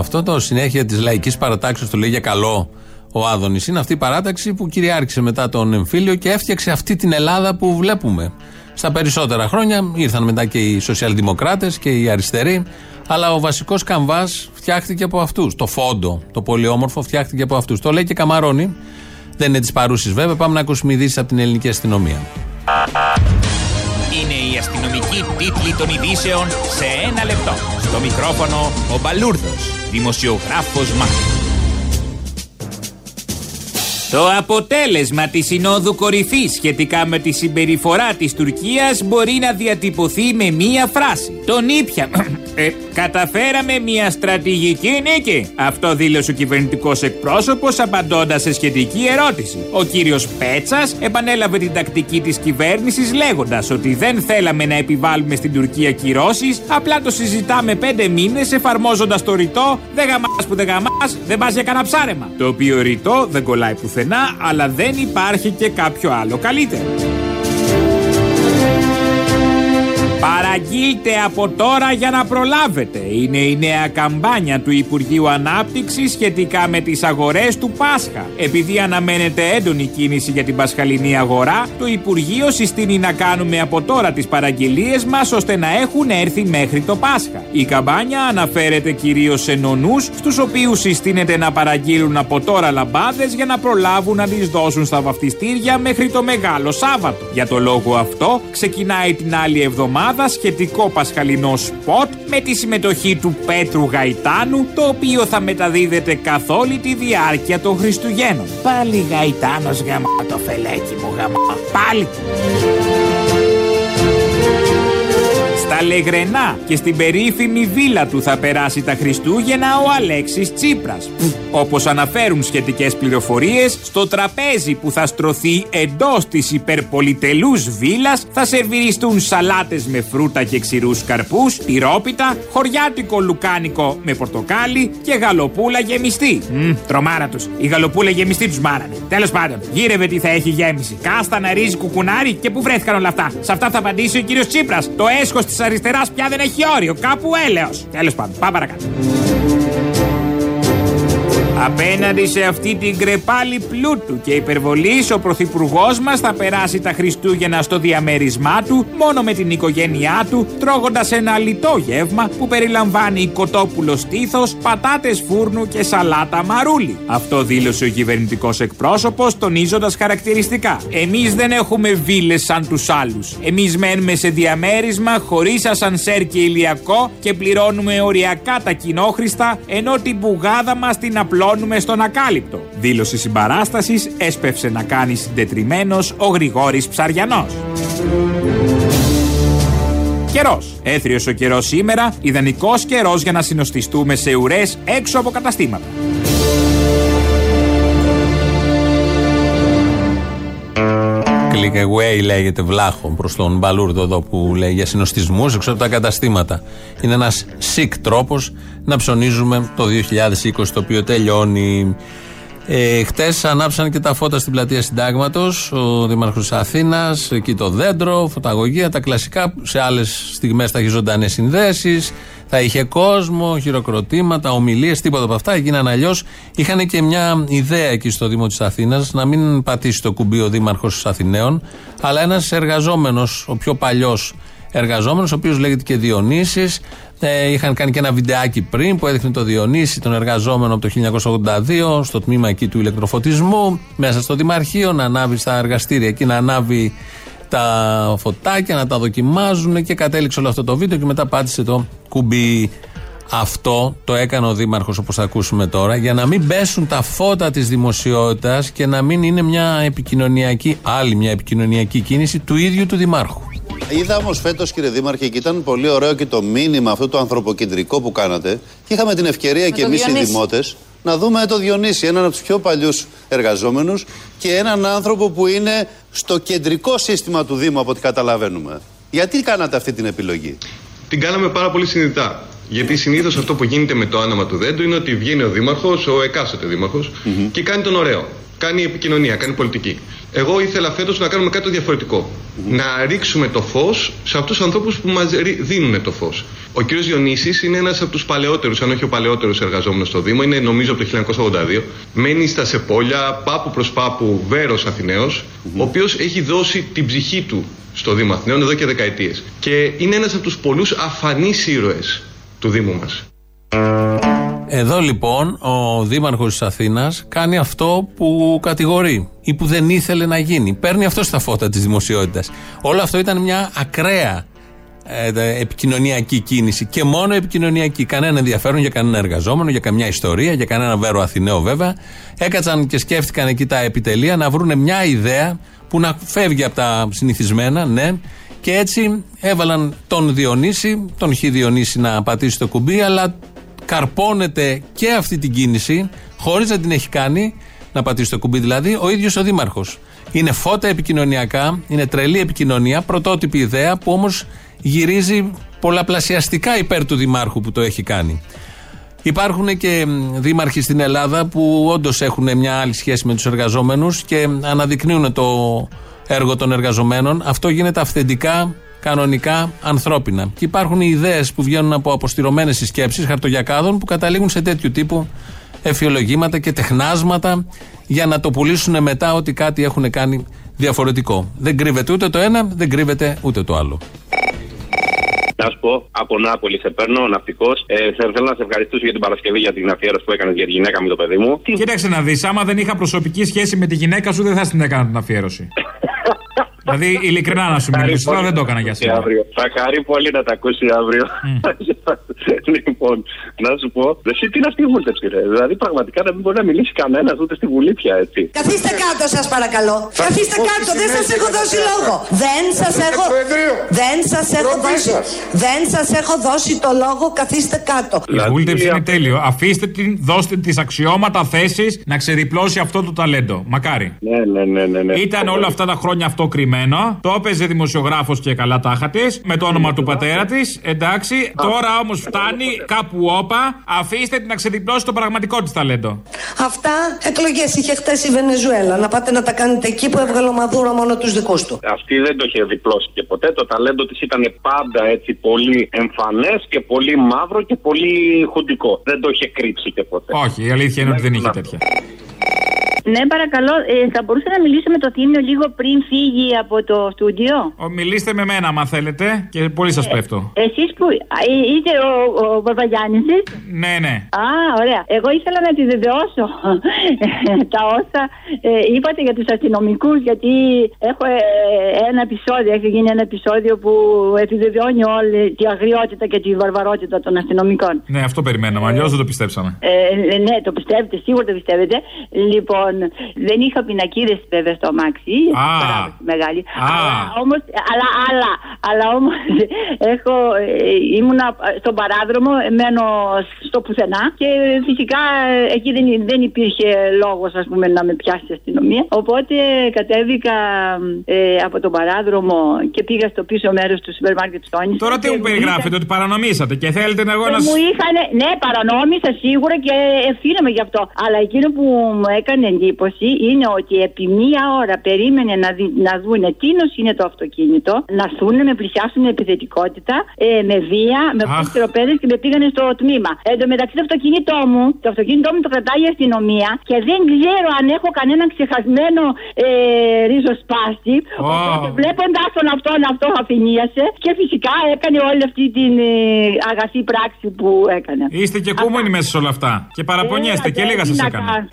Speaker 3: Αυτό το συνέχεια της λαϊκής παρατάξεως το λέει για καλό ο Άδωνης. Είναι αυτή η παράταξη που κυριάρχησε μετά τον εμφύλιο και έφτιαξε αυτή την Ελλάδα που βλέπουμε. Στα περισσότερα χρόνια ήρθαν μετά και οι σοσιαλδημοκράτες και οι αριστεροί. Αλλά ο βασικός καμβάς φτιάχτηκε από αυτούς. Το φόντο, το πολύ όμορφο, φτιάχτηκε από αυτούς. Το λέει και Καμαρώνη. Δεν είναι της παρούσης βέβαια. Πάμε να ακούσουμε ειδήσεις από την ελληνική αστυνομία.
Speaker 20: Είναι η αστυνομική τίτλη των ειδήσεων σε ένα λεπτό. Στο μικρόφωνο ο Μπαλούρδος, δημοσιογράφος Μάρκος. Το αποτέλεσμα της Συνόδου Κορυφής σχετικά με τη συμπεριφορά της Τουρκίας μπορεί να διατυπωθεί με μία φράση. Τον ήπια... [clears throat] Ε, καταφέραμε μια στρατηγική νίκη. Αυτό δήλωσε ο κυβερνητικός εκπρόσωπος απαντώντας σε σχετική ερώτηση. Ο κύριος Πέτσας επανέλαβε την τακτική της κυβέρνησης λέγοντας ότι δεν θέλαμε να επιβάλλουμε στην Τουρκία κυρώσεις, απλά το συζητάμε πέντε μήνες εφαρμόζοντας το ρητό Δεν γαμάς που δεν γαμάς, δεν πας για κανένα ψάρεμα. Το οποίο ρητό δεν κολλάει πουθενά, αλλά δεν υπάρχει και κάποιο άλλο καλύτερο. Παραγγείλτε από τώρα για να προλάβετε. Είναι η νέα καμπάνια του Υπουργείου Ανάπτυξης σχετικά με τις αγορές του Πάσχα. Επειδή αναμένεται έντονη κίνηση για την Πασχαλινή αγορά, το Υπουργείο συστήνει να κάνουμε από τώρα τις παραγγελίες μας ώστε να έχουν έρθει μέχρι το Πάσχα. Η καμπάνια αναφέρεται κυρίως σε νονούς, στους οποίους συστήνεται να παραγγείλουν από τώρα λαμπάδες για να προλάβουν να τις δώσουν στα βαφτιστήρια μέχρι το Μεγάλο Σάββατο. Για το λόγο αυτό, ξεκινάει την άλλη εβδομάδα σχετικό πασχαλινός σποτ με τη συμμετοχή του Πέτρου Γαϊτάνου, το οποίο θα μεταδίδεται καθ' όλη τη διάρκεια των Χριστουγέννων. Πάλι Γαϊτάνος γαμά το φελέκι μου γαμά. Πάλι. Στα Λεγρενά και στην περίφημη βίλα του θα περάσει τα Χριστούγεννα ο Αλέξης Τσίπρας. Όπως αναφέρουν σχετικές πληροφορίες, στο τραπέζι που θα στρωθεί εντός της υπερπολιτελούς βίλας θα σερβιριστούν σαλάτες με φρούτα και ξηρούς καρπούς, τυρόπιτα, χωριάτικο λουκάνικο με πορτοκάλι και γαλοπούλα γεμιστή. Μμ, τρομάρα τους. Η γαλοπούλα γεμιστή τους μάρανε. Τέλος πάντων, γύρευε τι θα έχει γέμιση. Κάστα, ρύζι, κουκουνάρι και πού βρέθηκαν όλα αυτά. Σε αυτά θα απαντήσει ο κύριος Τσίπρας. Το έσχος της αριστεράς πια δεν έχει όριο. Κάπου έλεος. Τέλος πάντων, πάμε παρακάτω. Απέναντι σε αυτή την κρεπάλη πλούτου και υπερβολής, ο πρωθυπουργός μας θα περάσει τα Χριστούγεννα στο διαμέρισμά του μόνο με την οικογένειά του, τρώγοντας ένα λιτό γεύμα που περιλαμβάνει κοτόπουλο στήθος, πατάτες φούρνου και σαλάτα μαρούλι. Αυτό δήλωσε ο κυβερνητικός εκπρόσωπος, τονίζοντας χαρακτηριστικά. Εμείς δεν έχουμε βίλες σαν τους άλλους. Εμείς μένουμε σε διαμέρισμα χωρίς ασανσέρ και ηλιακό και πληρώνουμε οριακά τα κοινόχρηστα, ενώ την πουγάδα μας την απλώνουμε στον ακάλυπτο. Δήλωση συμπαράστασης έσπευσε να κάνει συντετριμένος ο Γρηγόρης Ψαριανός. Καιρός. Έθριος ο καιρός σήμερα, ιδανικός καιρός για να συνοστιστούμε σε ουρές έξω από καταστήματα.
Speaker 3: Click away λέγεται βλάχο προς τον Μπαλούρδο εδώ που λέει για συνοστισμούς έξω από τα καταστήματα. Είναι ένας sick τρόπος να ψωνίζουμε το 2020 το οποίο τελειώνει. Ε, Χτες ανάψαν και τα φώτα στην πλατεία Συντάγματος. Ο Δήμαρχος Αθήνας, εκεί το δέντρο, φωταγωγία, τα κλασικά. Σε άλλες στιγμές θα είχε ζωντανές συνδέσεις, θα είχε κόσμο, χειροκροτήματα, ομιλίες, τίποτα από αυτά. Έγιναν αλλιώς. Είχαν και μια ιδέα εκεί στο Δήμο της Αθήνας να μην πατήσει το κουμπί ο Δήμαρχος Αθηναίων, αλλά ένας εργαζόμενος, ο πιο παλιός εργαζόμενος, ο οποίος λέγεται και Διονύσης. Ε, είχαν κάνει και ένα βιντεάκι πριν που έδειχνε το Διονύση, τον εργαζόμενο από το 1982, στο τμήμα εκεί του ηλεκτροφωτισμού, μέσα στο Δημαρχείο, να ανάβει στα εργαστήρια εκεί, να ανάβει τα φωτάκια, να τα δοκιμάζουν και κατέληξε όλο αυτό το βίντεο και μετά πάτησε το κουμπί. Αυτό το έκανε ο Δήμαρχος όπως θα ακούσουμε τώρα για να μην πέσουν τα φώτα της δημοσιότητας και να μην είναι μια επικοινωνιακή, άλλη μια επικοινωνιακή κίνηση του ίδιου του Δημάρχου.
Speaker 25: Είδα όμως φέτος, κύριε Δήμαρχε, και ήταν πολύ ωραίο και το μήνυμα αυτό το ανθρωποκεντρικό που κάνατε. Και είχαμε την ευκαιρία και εμείς οι Δημότες να δούμε το Διονύση, έναν από τους πιο παλιούς εργαζόμενους και έναν άνθρωπο που είναι στο κεντρικό σύστημα του Δήμου, από ό,τι καταλαβαίνουμε. Γιατί κάνατε αυτή την επιλογή,
Speaker 26: Την κάναμε πάρα πολύ συνειδητά. Γιατί συνήθως αυτό που γίνεται με το άνομα του δέντρου είναι ότι βγαίνει ο δήμαρχος, ο εκάστοτε δήμαρχος, και κάνει τον ωραίο. Κάνει επικοινωνία, κάνει πολιτική. Εγώ ήθελα φέτος να κάνουμε κάτι διαφορετικό. Να ρίξουμε το φως σε αυτούς τους ανθρώπους που μας δίνουν το φως. Ο κ. Διονύσης είναι ένας από τους παλαιότερους, αν όχι ο παλαιότερος εργαζόμενος στο Δήμο. Είναι νομίζω από το 1982. Μένει στα Σεπόλια, πάπου προς πάπου, βέρος Αθηναίος, ο οποίος έχει δώσει την ψυχή του στο Δήμο Αθηναίων εδώ και δεκαετίες. Και είναι ένας από τους πολλούς αφανείς ήρωες του Δήμου μας.
Speaker 3: Εδώ λοιπόν ο Δήμαρχος της Αθήνας κάνει αυτό που κατηγορεί ή που δεν ήθελε να γίνει. Παίρνει αυτό στα φώτα της δημοσιότητας. Όλο αυτό ήταν μια ακραία ε, επικοινωνιακή κίνηση και μόνο επικοινωνιακή. Κανένα ενδιαφέρον για κανένα εργαζόμενο, για καμιά ιστορία, για κανένα βέρο Αθηναίο βέβαια. Έκατσαν και σκέφτηκαν εκεί τα επιτελεία να βρουν μια ιδέα που να φεύγει από τα συνηθισμένα, ναι, και έτσι έβαλαν τον Διονύση, τον Χ Διονύση να πατήσει το κουμπί, αλλά καρπώνεται και αυτή την κίνηση, χωρίς να την έχει κάνει, να πατήσει το κουμπί δηλαδή, ο ίδιος ο Δήμαρχος. Είναι φώτα επικοινωνιακά, είναι τρελή επικοινωνία, πρωτότυπη ιδέα που όμως γυρίζει πολλαπλασιαστικά υπέρ του Δημάρχου που το έχει κάνει. Υπάρχουν και δήμαρχοι στην Ελλάδα που όντως έχουν μια άλλη σχέση με τους εργαζόμενους και αναδεικνύουν το έργο των εργαζομένων. Αυτό γίνεται αυθεντικά, κανονικά, ανθρώπινα. Και υπάρχουν οι ιδέες που βγαίνουν από αποστηρωμένες συσκέψεις χαρτογιακάδων που καταλήγουν σε τέτοιου τύπου εφιολογήματα και τεχνάσματα για να το πουλήσουν μετά ότι κάτι έχουν κάνει διαφορετικό. Δεν κρύβεται ούτε το ένα, δεν κρύβεται ούτε το άλλο.
Speaker 27: Να σου πω, από Νάπολη σε παίρνω, ναυτικός. Ε, θέλω να σε ευχαριστήσω για την Παρασκευή για την αφιέρωση που έκανες για τη γυναίκα με το παιδί μου.
Speaker 20: Κοίταξε να δεις, άμα δεν είχα προσωπική σχέση με τη γυναίκα σου, δεν θα την έκανα την αφιέρωση. [laughs] δηλαδή, ειλικρινά να σου μιλήσω, τώρα δεν το έκανα για σήμερα.
Speaker 27: Αύριο. Θα χαρεί πολύ να τα ακούσει αύριο. [laughs] λοιπόν, να σου πω, εσύ τι να στη βούλτεψη, ρε. Δηλαδή, πραγματικά να μην μπορεί να μιλήσει κανένας ούτε στη Βουλή πια, έτσι.
Speaker 15: Καθίστε κάτω, σας παρακαλώ. Καθίστε κάτω, δεν σας έχω δώσει λόγο. Δεν σας έχω. Δεν σας έχω δώσει. Δεν σας έχω δώσει το λόγο, καθίστε κάτω.
Speaker 20: Η βούλτεψη είναι τέλειο. Αφήστε την, δώστε τις αξιώματα θέσεις να ξεδιπλώσει αυτό το ταλέντο. Μακάρι.
Speaker 27: Ναι, ναι, ναι, ναι, ναι.
Speaker 20: Ήταν όλα αυτά τα χρόνια αυτό κρυμμένο. Το έπαιζε δημοσιογράφος και καλά τάχα της. Με το όνομα του πατέρα της. Εντάξει. Τώρα όμως φτάνει κάνει κάπου όπα, αφήστε την να ξεδιπλώσει το πραγματικό της ταλέντο.
Speaker 18: Αυτά εκλογές είχε χτες η Βενεζουέλα. Να πάτε να τα κάνετε εκεί που έβγαλε ο Μαδούρο μόνο τους δικούς του.
Speaker 27: Αυτή δεν το είχε διπλώσει και ποτέ. Το ταλέντο της ήταν πάντα έτσι πολύ εμφανές και πολύ μαύρο και πολύ χουντικό. Δεν το είχε κρύψει και ποτέ.
Speaker 20: Όχι, η αλήθεια είναι ότι δεν είχε τέτοια.
Speaker 28: Ναι, παρακαλώ, ε, θα μπορούσα να μιλήσω με το Θήμιο λίγο πριν φύγει από το στούντιο;
Speaker 20: Ο, μιλήστε με μένα, αν θέλετε, και πολύ σας πέφτω.
Speaker 28: Εσείς που. ε, είστε ο, ο Παπαγιάννη,
Speaker 20: Ναι, ναι.
Speaker 28: Α, ωραία. Εγώ ήθελα να επιβεβαιώσω [laughs] τα όσα ε, είπατε για τους αστυνομικούς, γιατί έχω ε, ένα επεισόδιο, έχει γίνει ένα επεισόδιο που επιβεβαιώνει όλη τη αγριότητα και τη βαρβαρότητα των αστυνομικών.
Speaker 20: Ναι, αυτό περιμέναμε. Αλλιώς δεν το πιστέψαμε.
Speaker 28: Ε, ναι, το πιστεύετε, σίγουρα το πιστεύετε. Λοιπόν, δεν είχα πινακίδες βέβαια στο αμάξι.
Speaker 20: Α.
Speaker 28: παράδοση Μεγάλη.
Speaker 20: Α.
Speaker 28: Αλλά όμως, αλλά, αλλά, αλλά όμως [laughs] έχω, ε, ήμουνα στον παράδρομο, μένω στο πουθενά και φυσικά ε, εκεί δεν, δεν υπήρχε λόγος ας πούμε να με πιάσει η αστυνομία. Οπότε κατέβηκα ε, από τον παράδρομο και πήγα στο πίσω μέρος του σούπερ μάρκετ Στόνης.
Speaker 20: Τώρα τι μου περιγράφετε, ότι παρανομήσατε και θέλετε να εγώ να.
Speaker 28: Ε, Μου είχαν, ναι, παρανόμησα σίγουρα και ευθύνομαι γι' αυτό. Αλλά εκείνο που μου έκανε εντύπωση είναι ότι επί μία ώρα περίμενε να, δει, να δούνε τι νος είναι το αυτοκίνητο, να σούνε, με πλησιάσουν με επιθετικότητα, ε, με βία, με πούστροπέδε και με πήγανε στο τμήμα. Εν τω μεταξύ το αυτοκίνητό μου, το αυτοκίνητό μου το κρατάει η αστυνομία και δεν ξέρω αν έχω κανέναν ξεχασμένο ε, ριζοσπάστη. Οπότε βλέποντας τον αυτόν αυτό αφηνίασε και φυσικά έκανε όλη αυτή την ε, αγαθή πράξη που έκανε.
Speaker 20: Είστε και κούμενοι μέσα σε όλα αυτά. Και παραπονιέστε και λίγα σας έκανε.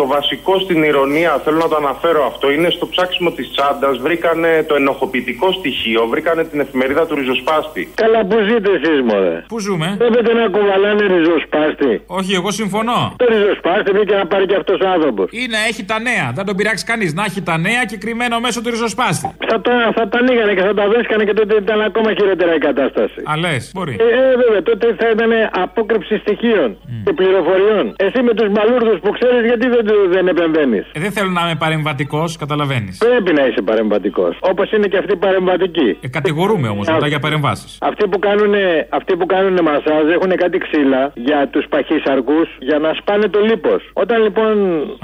Speaker 27: Το βασικό στην ηρωνία, θέλω να το αναφέρω αυτό, είναι στο ψάξιμο της τσάντας. Βρήκανε το ενοχοποιητικό στοιχείο, βρήκανε την εφημερίδα του ριζοσπάστη.
Speaker 29: Καλά, πού ζείτε εσείς, μωρέ;
Speaker 20: Πού ζούμε;
Speaker 29: Βλέπετε να κουβαλάνε ριζοσπάστη.
Speaker 20: Όχι, εγώ συμφωνώ.
Speaker 29: Το ριζοσπάστη μπήκε να πάρει και αυτός ο άνθρωπος.
Speaker 20: Ή να έχει τα νέα. Δεν τον πειράξει κανείς. Να έχει τα νέα και κρυμμένο μέσω του ριζοσπάστη.
Speaker 29: Θα τα, θα τα ανοίγανε και θα τα βρίσκανε και τότε ήταν ακόμα χειρότερα η κατάσταση.
Speaker 20: Α, λες, μπορεί.
Speaker 29: Ε, ε, βέβαια, τότε θα ήταν απόκρυψη στοιχείων και πληροφοριών. Εσύ με τους μπαλούρδους που ξέρεις, γιατί δεν, του- δεν επεμβαίνεις.
Speaker 20: Ε, δεν θέλω να είμαι παρεμβατικός, καταλαβαίνεις.
Speaker 29: Πρέπει να είσαι παρεμβατικός. Όπως είναι και αυτοί παρεμβατικοί.
Speaker 20: Ε, κατηγορούμε όμως μετά για παρεμβάσεις.
Speaker 29: Αυτοί που κάνουν, αυτοί που κάνουν μασάζ έχουν κάτι ξύλα για τους παχύσαρκου για να σπάνε το λίπος. Όταν λοιπόν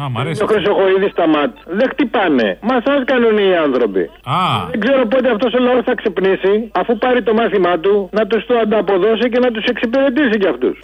Speaker 20: Α, μ' αρέσει
Speaker 29: το χρυσοχοίδι στα ματ δεν χτυπάνε. Μασάζ κάνουν οι άνθρωποι.
Speaker 20: Α,
Speaker 29: Δεν ξέρω πότε αυτός ο λαός θα ξυπνήσει αφού πάρει το μάθημά του να τους το ανταποδώσει και να τους εξυπηρετήσει κι αυτούς.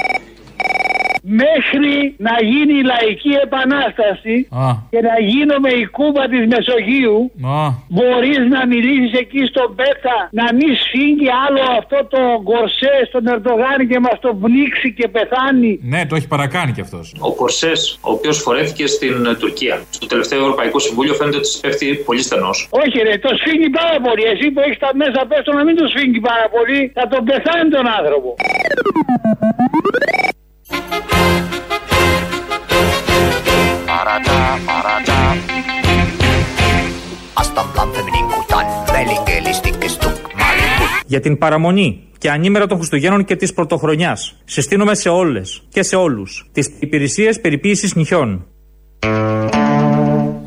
Speaker 12: Μέχρι να γίνει η λαϊκή επανάσταση
Speaker 20: Α.
Speaker 12: και να γίνουμε η κούμπα της Μεσογείου
Speaker 20: α.
Speaker 12: μπορείς να μιλήσεις εκεί στον Πέτα να μην σφίγγει άλλο αυτό το γκορσές στον Ερντογάν και μας το πνίξει και πεθάνει
Speaker 20: Ναι, το έχει παρακάνει κι αυτός.
Speaker 30: Ο κορσέ, ο οποίος φορέθηκε στην ε, Τουρκία. Στο τελευταίο Ευρωπαϊκό Συμβούλιο φαίνεται ότι πέφτει πολύ στενός.
Speaker 12: όχι ρε το σφίγγει πάρα πολύ εσύ που έχεις τα μέσα πες το να μην το σφίγγει πάρα πολύ θα τον πεθάνει τον άνθρωπο
Speaker 1: Asta plan feminin cutan, melingelistic stuk, malikut.
Speaker 22: Για την παραμονή και ανήμερα των Χριστουγέννων και της Πρωτοχρονιάς. Συστήνουμε σε όλες και σε όλους τις υπηρεσίες περιποίησης νυχιών.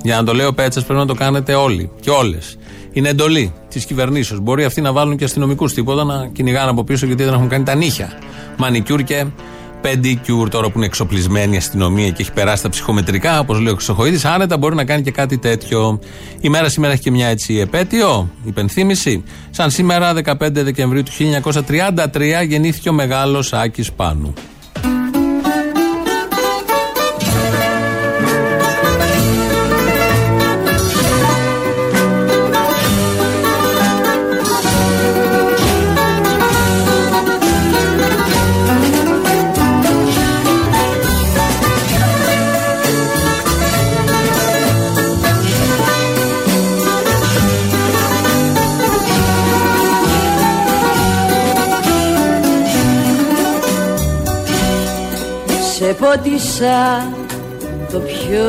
Speaker 3: Για να το λέει ο Πέτσα πρέπει να το κάνετε όλοι και όλες. Είναι εντολή της κυβερνήσεως. Μπορεί αυτοί να βάλουν και αστυνομικούς τίποτα να κυνηγάνε από πίσω γιατί δεν έχουν κάνει τα νύχια. Μανικιούρ και πεντικιούρ τώρα που είναι εξοπλισμένη η αστυνομία και έχει περάσει τα ψυχομετρικά, όπως λέει ο Χρυσοχοίδης, άνετα μπορεί να κάνει και κάτι τέτοιο. Η μέρα σήμερα έχει και μια έτσι επέτειο, υπενθύμιση. Σαν σήμερα, 15 Δεκεμβρίου του 1933, γεννήθηκε ο μεγάλος Άκης Πάνου.
Speaker 31: Σε πότισα το πιο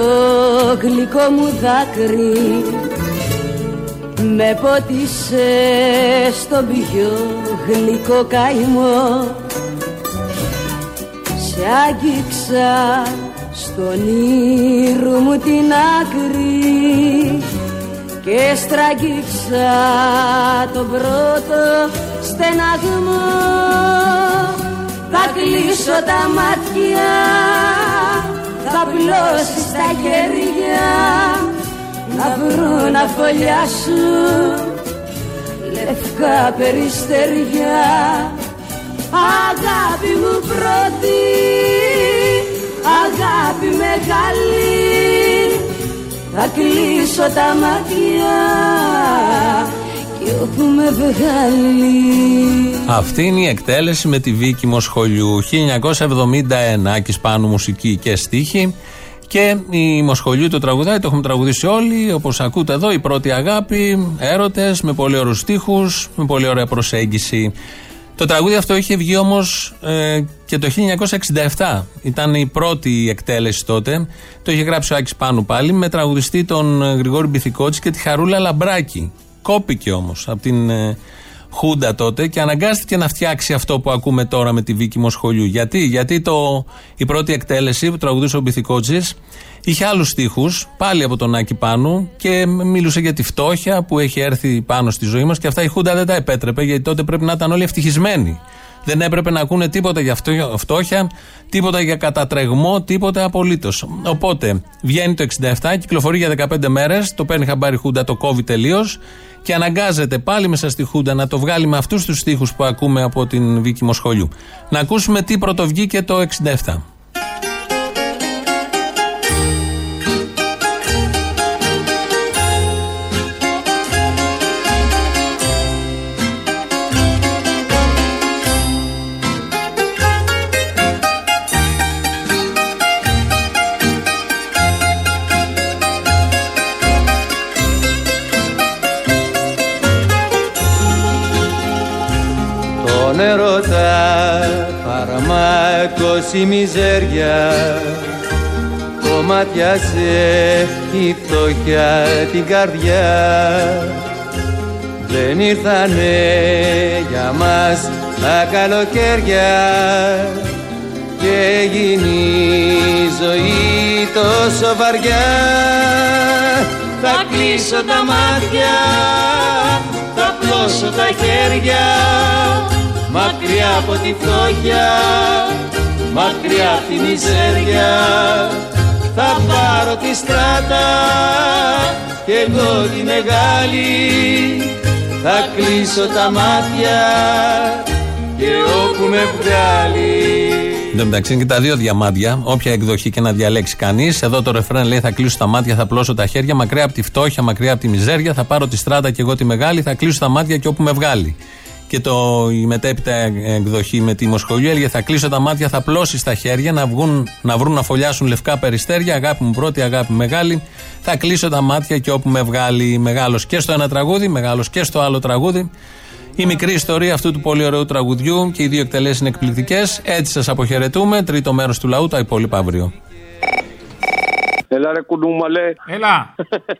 Speaker 31: γλυκό μου δάκρυ. Με πότισε στο πιο γλυκό καημό. Σε άγγιξα στον ήρου μου την άκρη Και στραγγίξα το πρώτο στεναγμό. Θα κλείσω τα μάτια Θα πλώσει τα χέρια Να βρουν να φωλιάσουν Λευκά περιστεριά Αγάπη μου πρώτη Αγάπη μεγάλη Θα κλείσω τα μάτια. Και όπου με βγάλει
Speaker 3: Αυτή είναι η εκτέλεση με τη Βίκη Μοσχολιού 1971 Άκης Πάνου μουσική και στίχη και η Μοσχολιού το τραγουδάει, το έχουμε τραγουδήσει όλοι. Όπως ακούτε εδώ, η πρώτη αγάπη, έρωτες, με πολύ ωραίους στίχους, με πολύ ωραία προσέγγιση. Το τραγούδι αυτό είχε βγει όμως ε, και το 1967. Ήταν η πρώτη εκτέλεση τότε. Το είχε γράψει ο Άκης Πάνου πάλι με τραγουδιστή τον ε, Γρηγόρη Μπιθικότση και τη Χαρούλα Λαμπράκη. Κόπηκε όμως από την ε, Χούντα τότε και αναγκάστηκε να φτιάξει αυτό που ακούμε τώρα με τη Βίκη Μοσχολιού. Γιατί, Γιατί το, η πρώτη εκτέλεση που τραγουδούσε ο Μπιθικότση είχε άλλους στίχους, πάλι από τον Άκη Πάνου και μιλούσε για τη φτώχεια που έχει έρθει πάνω στη ζωή μας και αυτά η Χούντα δεν τα επέτρεπε γιατί τότε πρέπει να ήταν όλοι ευτυχισμένοι. Δεν έπρεπε να ακούνε τίποτα για φτώχεια, τίποτα για κατατρεγμό, τίποτα απολύτως. Οπότε βγαίνει το 67, κυκλοφορεί για 15 μέρες, το παίρνει χαμπάρι Χούντα, το κόβει τελείως και αναγκάζεται πάλι μέσα στη Χούντα να το βγάλει με αυτούς τους στίχους που ακούμε από την Βίκη Μοσχολιού. Να ακούσουμε τι πρωτοβγήκε το 67.
Speaker 32: Τον έρωτα φαρμάκος η μιζέρια. Κομματιάσε η φτώχεια την καρδιά. Δεν ήρθανε για μας τα καλοκαίρια. Και έγινε η ζωή τόσο βαριά. Θα κλείσω τα μάτια θα πλώσω τα χέρια μακριά από τη φτώχεια μακριά από τη μιζέρια θα πάρω τη στράτα και εγώ τη μεγάλη θα κλείσω τα μάτια και όπου με βγάλει
Speaker 3: Εν τω μεταξύ είναι και τα δύο διαμάντια, όποια εκδοχή και να διαλέξει κανείς. Εδώ το ρεφρέν λέει: Θα κλείσω τα μάτια, θα πλώσω τα χέρια, μακριά από τη φτώχεια, μακριά από τη μιζέρια. Θα πάρω τη στράτα και εγώ τη μεγάλη, θα κλείσω τα μάτια και όπου με βγάλει. Και το, η μετέπειτα εκδοχή με τη Μοσχολιού έλεγε: Θα κλείσω τα μάτια, θα πλώσει τα χέρια, να, βγουν, να βρουν να φωλιάσουν λευκά περιστέρια. Αγάπη μου πρώτη, αγάπη μεγάλη. Θα κλείσω τα μάτια και όπου με βγάλει. Μεγάλος και στο ένα τραγούδι, μεγάλος και στο άλλο τραγούδι. Η μικρή ιστορία αυτού του πολύ ωραίου τραγουδιού και οι δύο εκτελέσεις είναι εκπληκτικές. Έτσι σας αποχαιρετούμε. Τρίτο μέρος του λαού, τα υπόλοιπα αύριο.
Speaker 33: Έλα ρε κουνούμαλε.
Speaker 20: Έλα.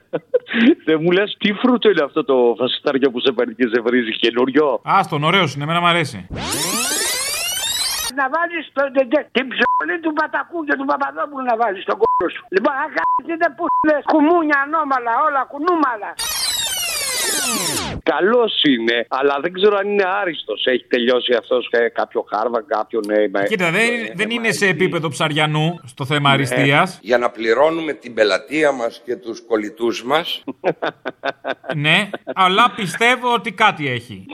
Speaker 20: [laughs]
Speaker 33: Δεν μου λες τι φρούτο είναι αυτό το φασιστάριο που σε παίρνει και σε βρίζει καινούριο;
Speaker 20: Άστον, ωραίος είναι, εμένα μου αρέσει.
Speaker 12: Να βάλεις την ψωλή του Πατακού και του Παπαδόπουλου να βάλεις στον κόλλο σου. Λοιπόν, αν κάνετε που λες κουμούνια ανώμαλα, όλα κουνούμαλα.
Speaker 33: Καλός είναι, αλλά δεν ξέρω αν είναι άριστος. Έχει τελειώσει αυτός κάποιο χάρβα, κάποιο ναι.
Speaker 20: Κοίτα, δεν, δεν είναι σε επίπεδο ψαριανού στο θέμα αριστείας.
Speaker 23: Για να πληρώνουμε την πελατεία μας και τους κολλητούς μας. [laughs]
Speaker 20: ναι, αλλά πιστεύω ότι κάτι έχει.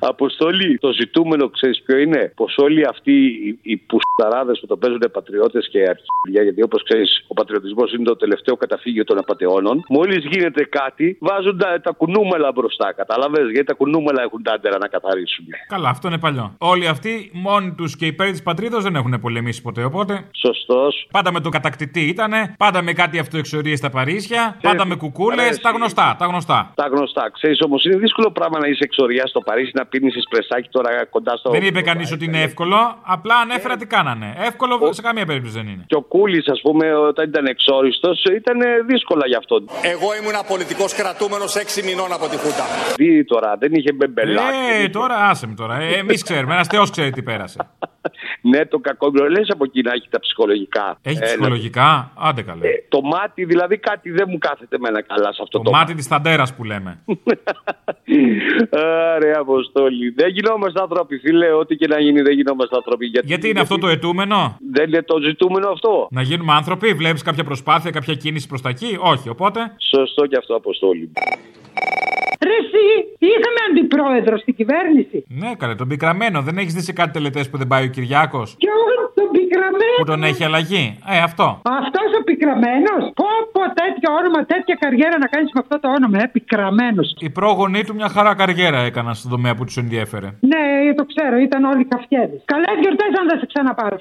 Speaker 33: Αποστολή, το ζητούμενο ξέρεις ποιο είναι; Πως όλοι αυτοί οι, οι πουσταράδες που το παίζουν πατριώτες και αρχίδια, γιατί όπως ξέρεις, ο πατριωτισμός είναι το τελευταίο καταφύγιο των απαταιώνων. Μόλις γίνεται κάτι, βάζουν τα, τα κουνούμελα μπροστά. Κατάλαβες, γιατί τα κουνούμελα έχουν τάντερα να καθαρίσουν.
Speaker 20: Καλά, αυτό είναι παλιό. Όλοι αυτοί μόνοι τους και υπέρ της πατρίδα δεν έχουν πολεμήσει ποτέ, οπότε.
Speaker 33: Σωστός.
Speaker 20: Πάντα με τον κατακτητή ήτανε, πάντα με κάτι αυτοεξορίες στα Παρίσια, πάντα με κουκούλες, τα γνωστά, τα γνωστά.
Speaker 33: Τα γνωστά. Ξέρεις όμως, είναι δύσκολο πράγμα να είσαι εξορία στο Παρίσι, να πίνεις εσπρεσάκι τώρα κοντά στο.
Speaker 20: Δεν είπε κανείς ότι είναι εύκολο, απλά ανέφερα τι κάνανε. Εύκολο ο... σε καμία περίπτωση δεν είναι.
Speaker 33: Και ο Κούλης, ας πούμε, όταν ήταν εξόριστος, ήταν δύσκολα γι' αυτό.
Speaker 34: Εγώ ήμουν πολιτικό κρατούμενος 6 μηνών από τη Χούτα.
Speaker 33: Τι τώρα, δεν είχε μπεμπελάκι.
Speaker 20: Ε, τώρα άσε με τώρα. Ε, Εμείς ξέρουμε, ένας Θεός ξέρει τι πέρασε. [laughs]
Speaker 33: Ναι, το κακό λες από εκεί να έχει τα ψυχολογικά.
Speaker 20: Έχει
Speaker 33: Ε,
Speaker 20: ψυχολογικά; Άντε καλέ.
Speaker 33: να- Το μάτι δηλαδή κάτι δεν μου κάθεται εμένα καλά σε αυτό
Speaker 20: Το
Speaker 33: το,
Speaker 20: μάτι της ταντέρας που λέμε. [laughs]
Speaker 33: Άρε, Αποστόλη. Δεν γινόμαστε άνθρωποι, φίλε. Ό,τι και να γίνει, δεν γινόμαστε άνθρωποι. Γιατί,
Speaker 20: Γιατί είναι αυτό το ετούμενο;
Speaker 33: Δεν είναι το ζητούμενο αυτό.
Speaker 20: Να γίνουμε άνθρωποι, βλέπεις κάποια προσπάθεια, κάποια κίνηση προς τα εκεί; Όχι, οπότε.
Speaker 33: Σωστό και αυτό, Αποστόλη.
Speaker 17: Ρε εσύ, είχαμε αντιπρόεδρο στην κυβέρνηση.
Speaker 20: Ναι, καλέ, τον πικραμένο. Δεν έχεις δει σε κάτι τελετές που δεν πάει ο Κυριάκος;
Speaker 17: Ποιον τον πικραμένο.
Speaker 20: Που τον έχει αλλαγή; Ε, αυτό.
Speaker 17: Αυτός ο πικραμένος. Πω, πω, τέτοιο όνομα, τέτοια καριέρα να κάνεις με αυτό το όνομα, ε, πικραμένος.
Speaker 20: Οι πρόγονοί του μια χαρά καριέρα έκαναν στον τομέα που τους ενδιέφερε.
Speaker 17: Ναι, το ξέρω, ήταν όλοι καφιέδε. Καλέ γιορτές αν δεν σε ξαναπάρω.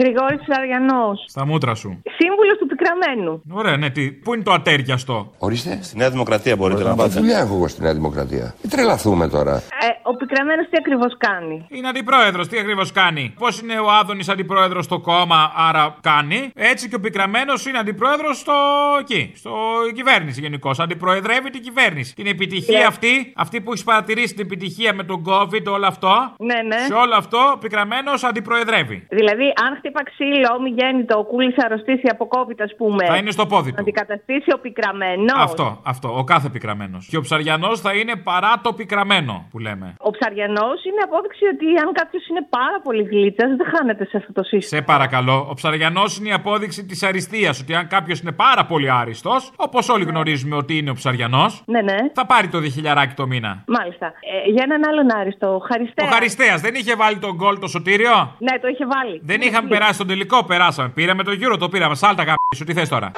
Speaker 35: Γρηγόρης Αριανό.
Speaker 20: Στα μούτρα σου.
Speaker 35: Σύμβουλος του πικραμένου.
Speaker 20: Ωραία, ναι, τι. Πού είναι το ατέριαστο.
Speaker 36: Ορίστε. Στη Νέα Δημοκρατία μπορείτε να πάτε. Δουλειά έχω εγώ στη Νέα Δημοκρατία. Μην τρελαθούμε τώρα.
Speaker 35: Ε, ο πικραμένος τι ακριβώς κάνει;
Speaker 20: Είναι αντιπρόεδρος, τι ακριβώς κάνει; Πώς είναι ο Άδωνης αντιπρόεδρος στο κόμμα, άρα κάνει; Έτσι και ο πικραμένος είναι αντιπρόεδρος στο εκεί, στο κυβέρνηση γενικώς. Αντιπροεδρεύει την κυβέρνηση. Την επιτυχία
Speaker 35: Ναι.
Speaker 20: αυτή, αυτή που έχει παρατηρήσει την επιτυχία με τον COVID, όλο αυτό.
Speaker 35: Ναι, ναι.
Speaker 20: Σε όλο αυτό ο πικραμένος αντιπροεδρεύει.
Speaker 35: Δηλαδή, αν χτύπα ξύλο, μη γέννητο, ο κούλη αρρωστήσει από COVID, ας πούμε.
Speaker 20: Θα είναι στο πόδι του.
Speaker 35: Αντικαταστήσει ο πικραμένος.
Speaker 20: Αυτό, αυτό, ο κάθε πικραμένος. Και ο ψαριανός θα είναι παρά το πικραμένο που λέμε.
Speaker 35: Ο ψαριανός είναι απόδειξη ότι αν κάποιος είναι πάρα πολύ γλίτσα, δεν χάνεται σε αυτό το σύστημα.
Speaker 20: Σε παρακαλώ, ο ψαριανός είναι η απόδειξη της αριστείας. Ότι αν κάποιος είναι πάρα πολύ άριστος, όπως όλοι γνωρίζουμε ότι είναι ο ψαριανός,
Speaker 35: Ναι, ναι.
Speaker 20: θα πάρει το διχιλιαράκι το μήνα.
Speaker 35: Μάλιστα. Ε, για έναν άλλον άριστο, ο Χαριστέας.
Speaker 20: Ο Χαριστέας δεν είχε βάλει τον γκολ το σωτήριο;
Speaker 35: Ναι, το είχε βάλει.
Speaker 20: Δεν είχαμε περάσει τον τελικό, περάσαμε. Πήραμε το γύρο, το πήραμε. Σάλτα γαμπή τι θες τώρα;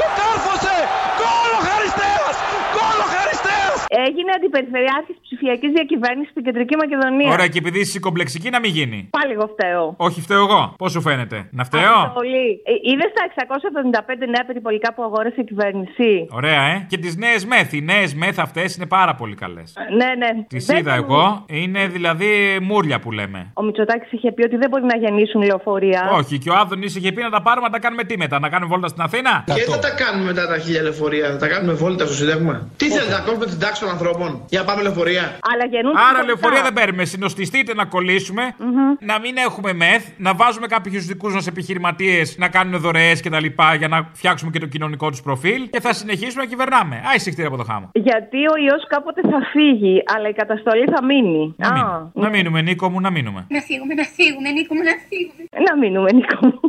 Speaker 4: Το κάρφωσε! Γκολ ο Χαριστέας! Γκολ ο Χαριστέας!
Speaker 35: Έγινε αντιπεριφερειάρχης ψηφιακής διακυβέρνησης στην Κεντρική Μακεδονία.
Speaker 20: Ωραία, και επειδή είσαι κομπλεξική να μην γίνει.
Speaker 35: Πάλι εγώ φταίω.
Speaker 20: Όχι, φταίω εγώ. Πώς σου φαίνεται, Να φταίω;
Speaker 35: Πολύ. Είδες τα 675 νέα περιπολικά που αγόρασε η κυβέρνηση;
Speaker 20: Ωραία, ε. Και τις νέες μεθ. Οι νέες μεθ αυτές είναι πάρα πολύ καλές.
Speaker 35: Ναι, ναι.
Speaker 20: Τις
Speaker 35: Δεν
Speaker 20: είδα
Speaker 35: μπορούν.
Speaker 20: εγώ. Είναι δηλαδή μούρλια που λέμε.
Speaker 35: Ο Μητσοτάκης είχε πει ότι δεν μπορεί να γεννήσουν λεωφορεία.
Speaker 20: Όχι, και ο Άδωνης είχε πει να τα πάρουμε να τα κάνουμε τι μετά, να κάνουμε βόλτα στην Αθήνα;
Speaker 4: Και θα τα κάνουμε μετά τα χίλια λεωφορεία, θα τα κάνουμε βόλτα στο Σύνταγμα. Τι θέλετε να κόψουμε την τάξη των ανθρώπων για να πάμε λεωφορεία.
Speaker 35: Αλλά γεννούν
Speaker 20: Άρα λεωφορεία δεν παίρνουμε. Συνοστιστείτε να κολλήσουμε, να μην έχουμε μεθ, να βάζουμε κάποιους δικούς μας επιχειρηματίες να κάνουν δωρεές κτλ. για να φτιάξουμε και το κοινωνικό τους προφίλ και θα συνεχίσουμε να κυβερνάμε. Άι συχτήρια από το χάμο.
Speaker 35: Γιατί ο ιός κάποτε θα φύγει, αλλά η καταστολή θα μείνει.
Speaker 20: Να,
Speaker 35: Α,
Speaker 20: μείνουμε. να μείνουμε, Νίκο μου, να μείνουμε.
Speaker 35: Να φύγουμε, να φύγουμε, Νίκο μου, να φύγουμε. Να μείνουμε, Νίκο μου.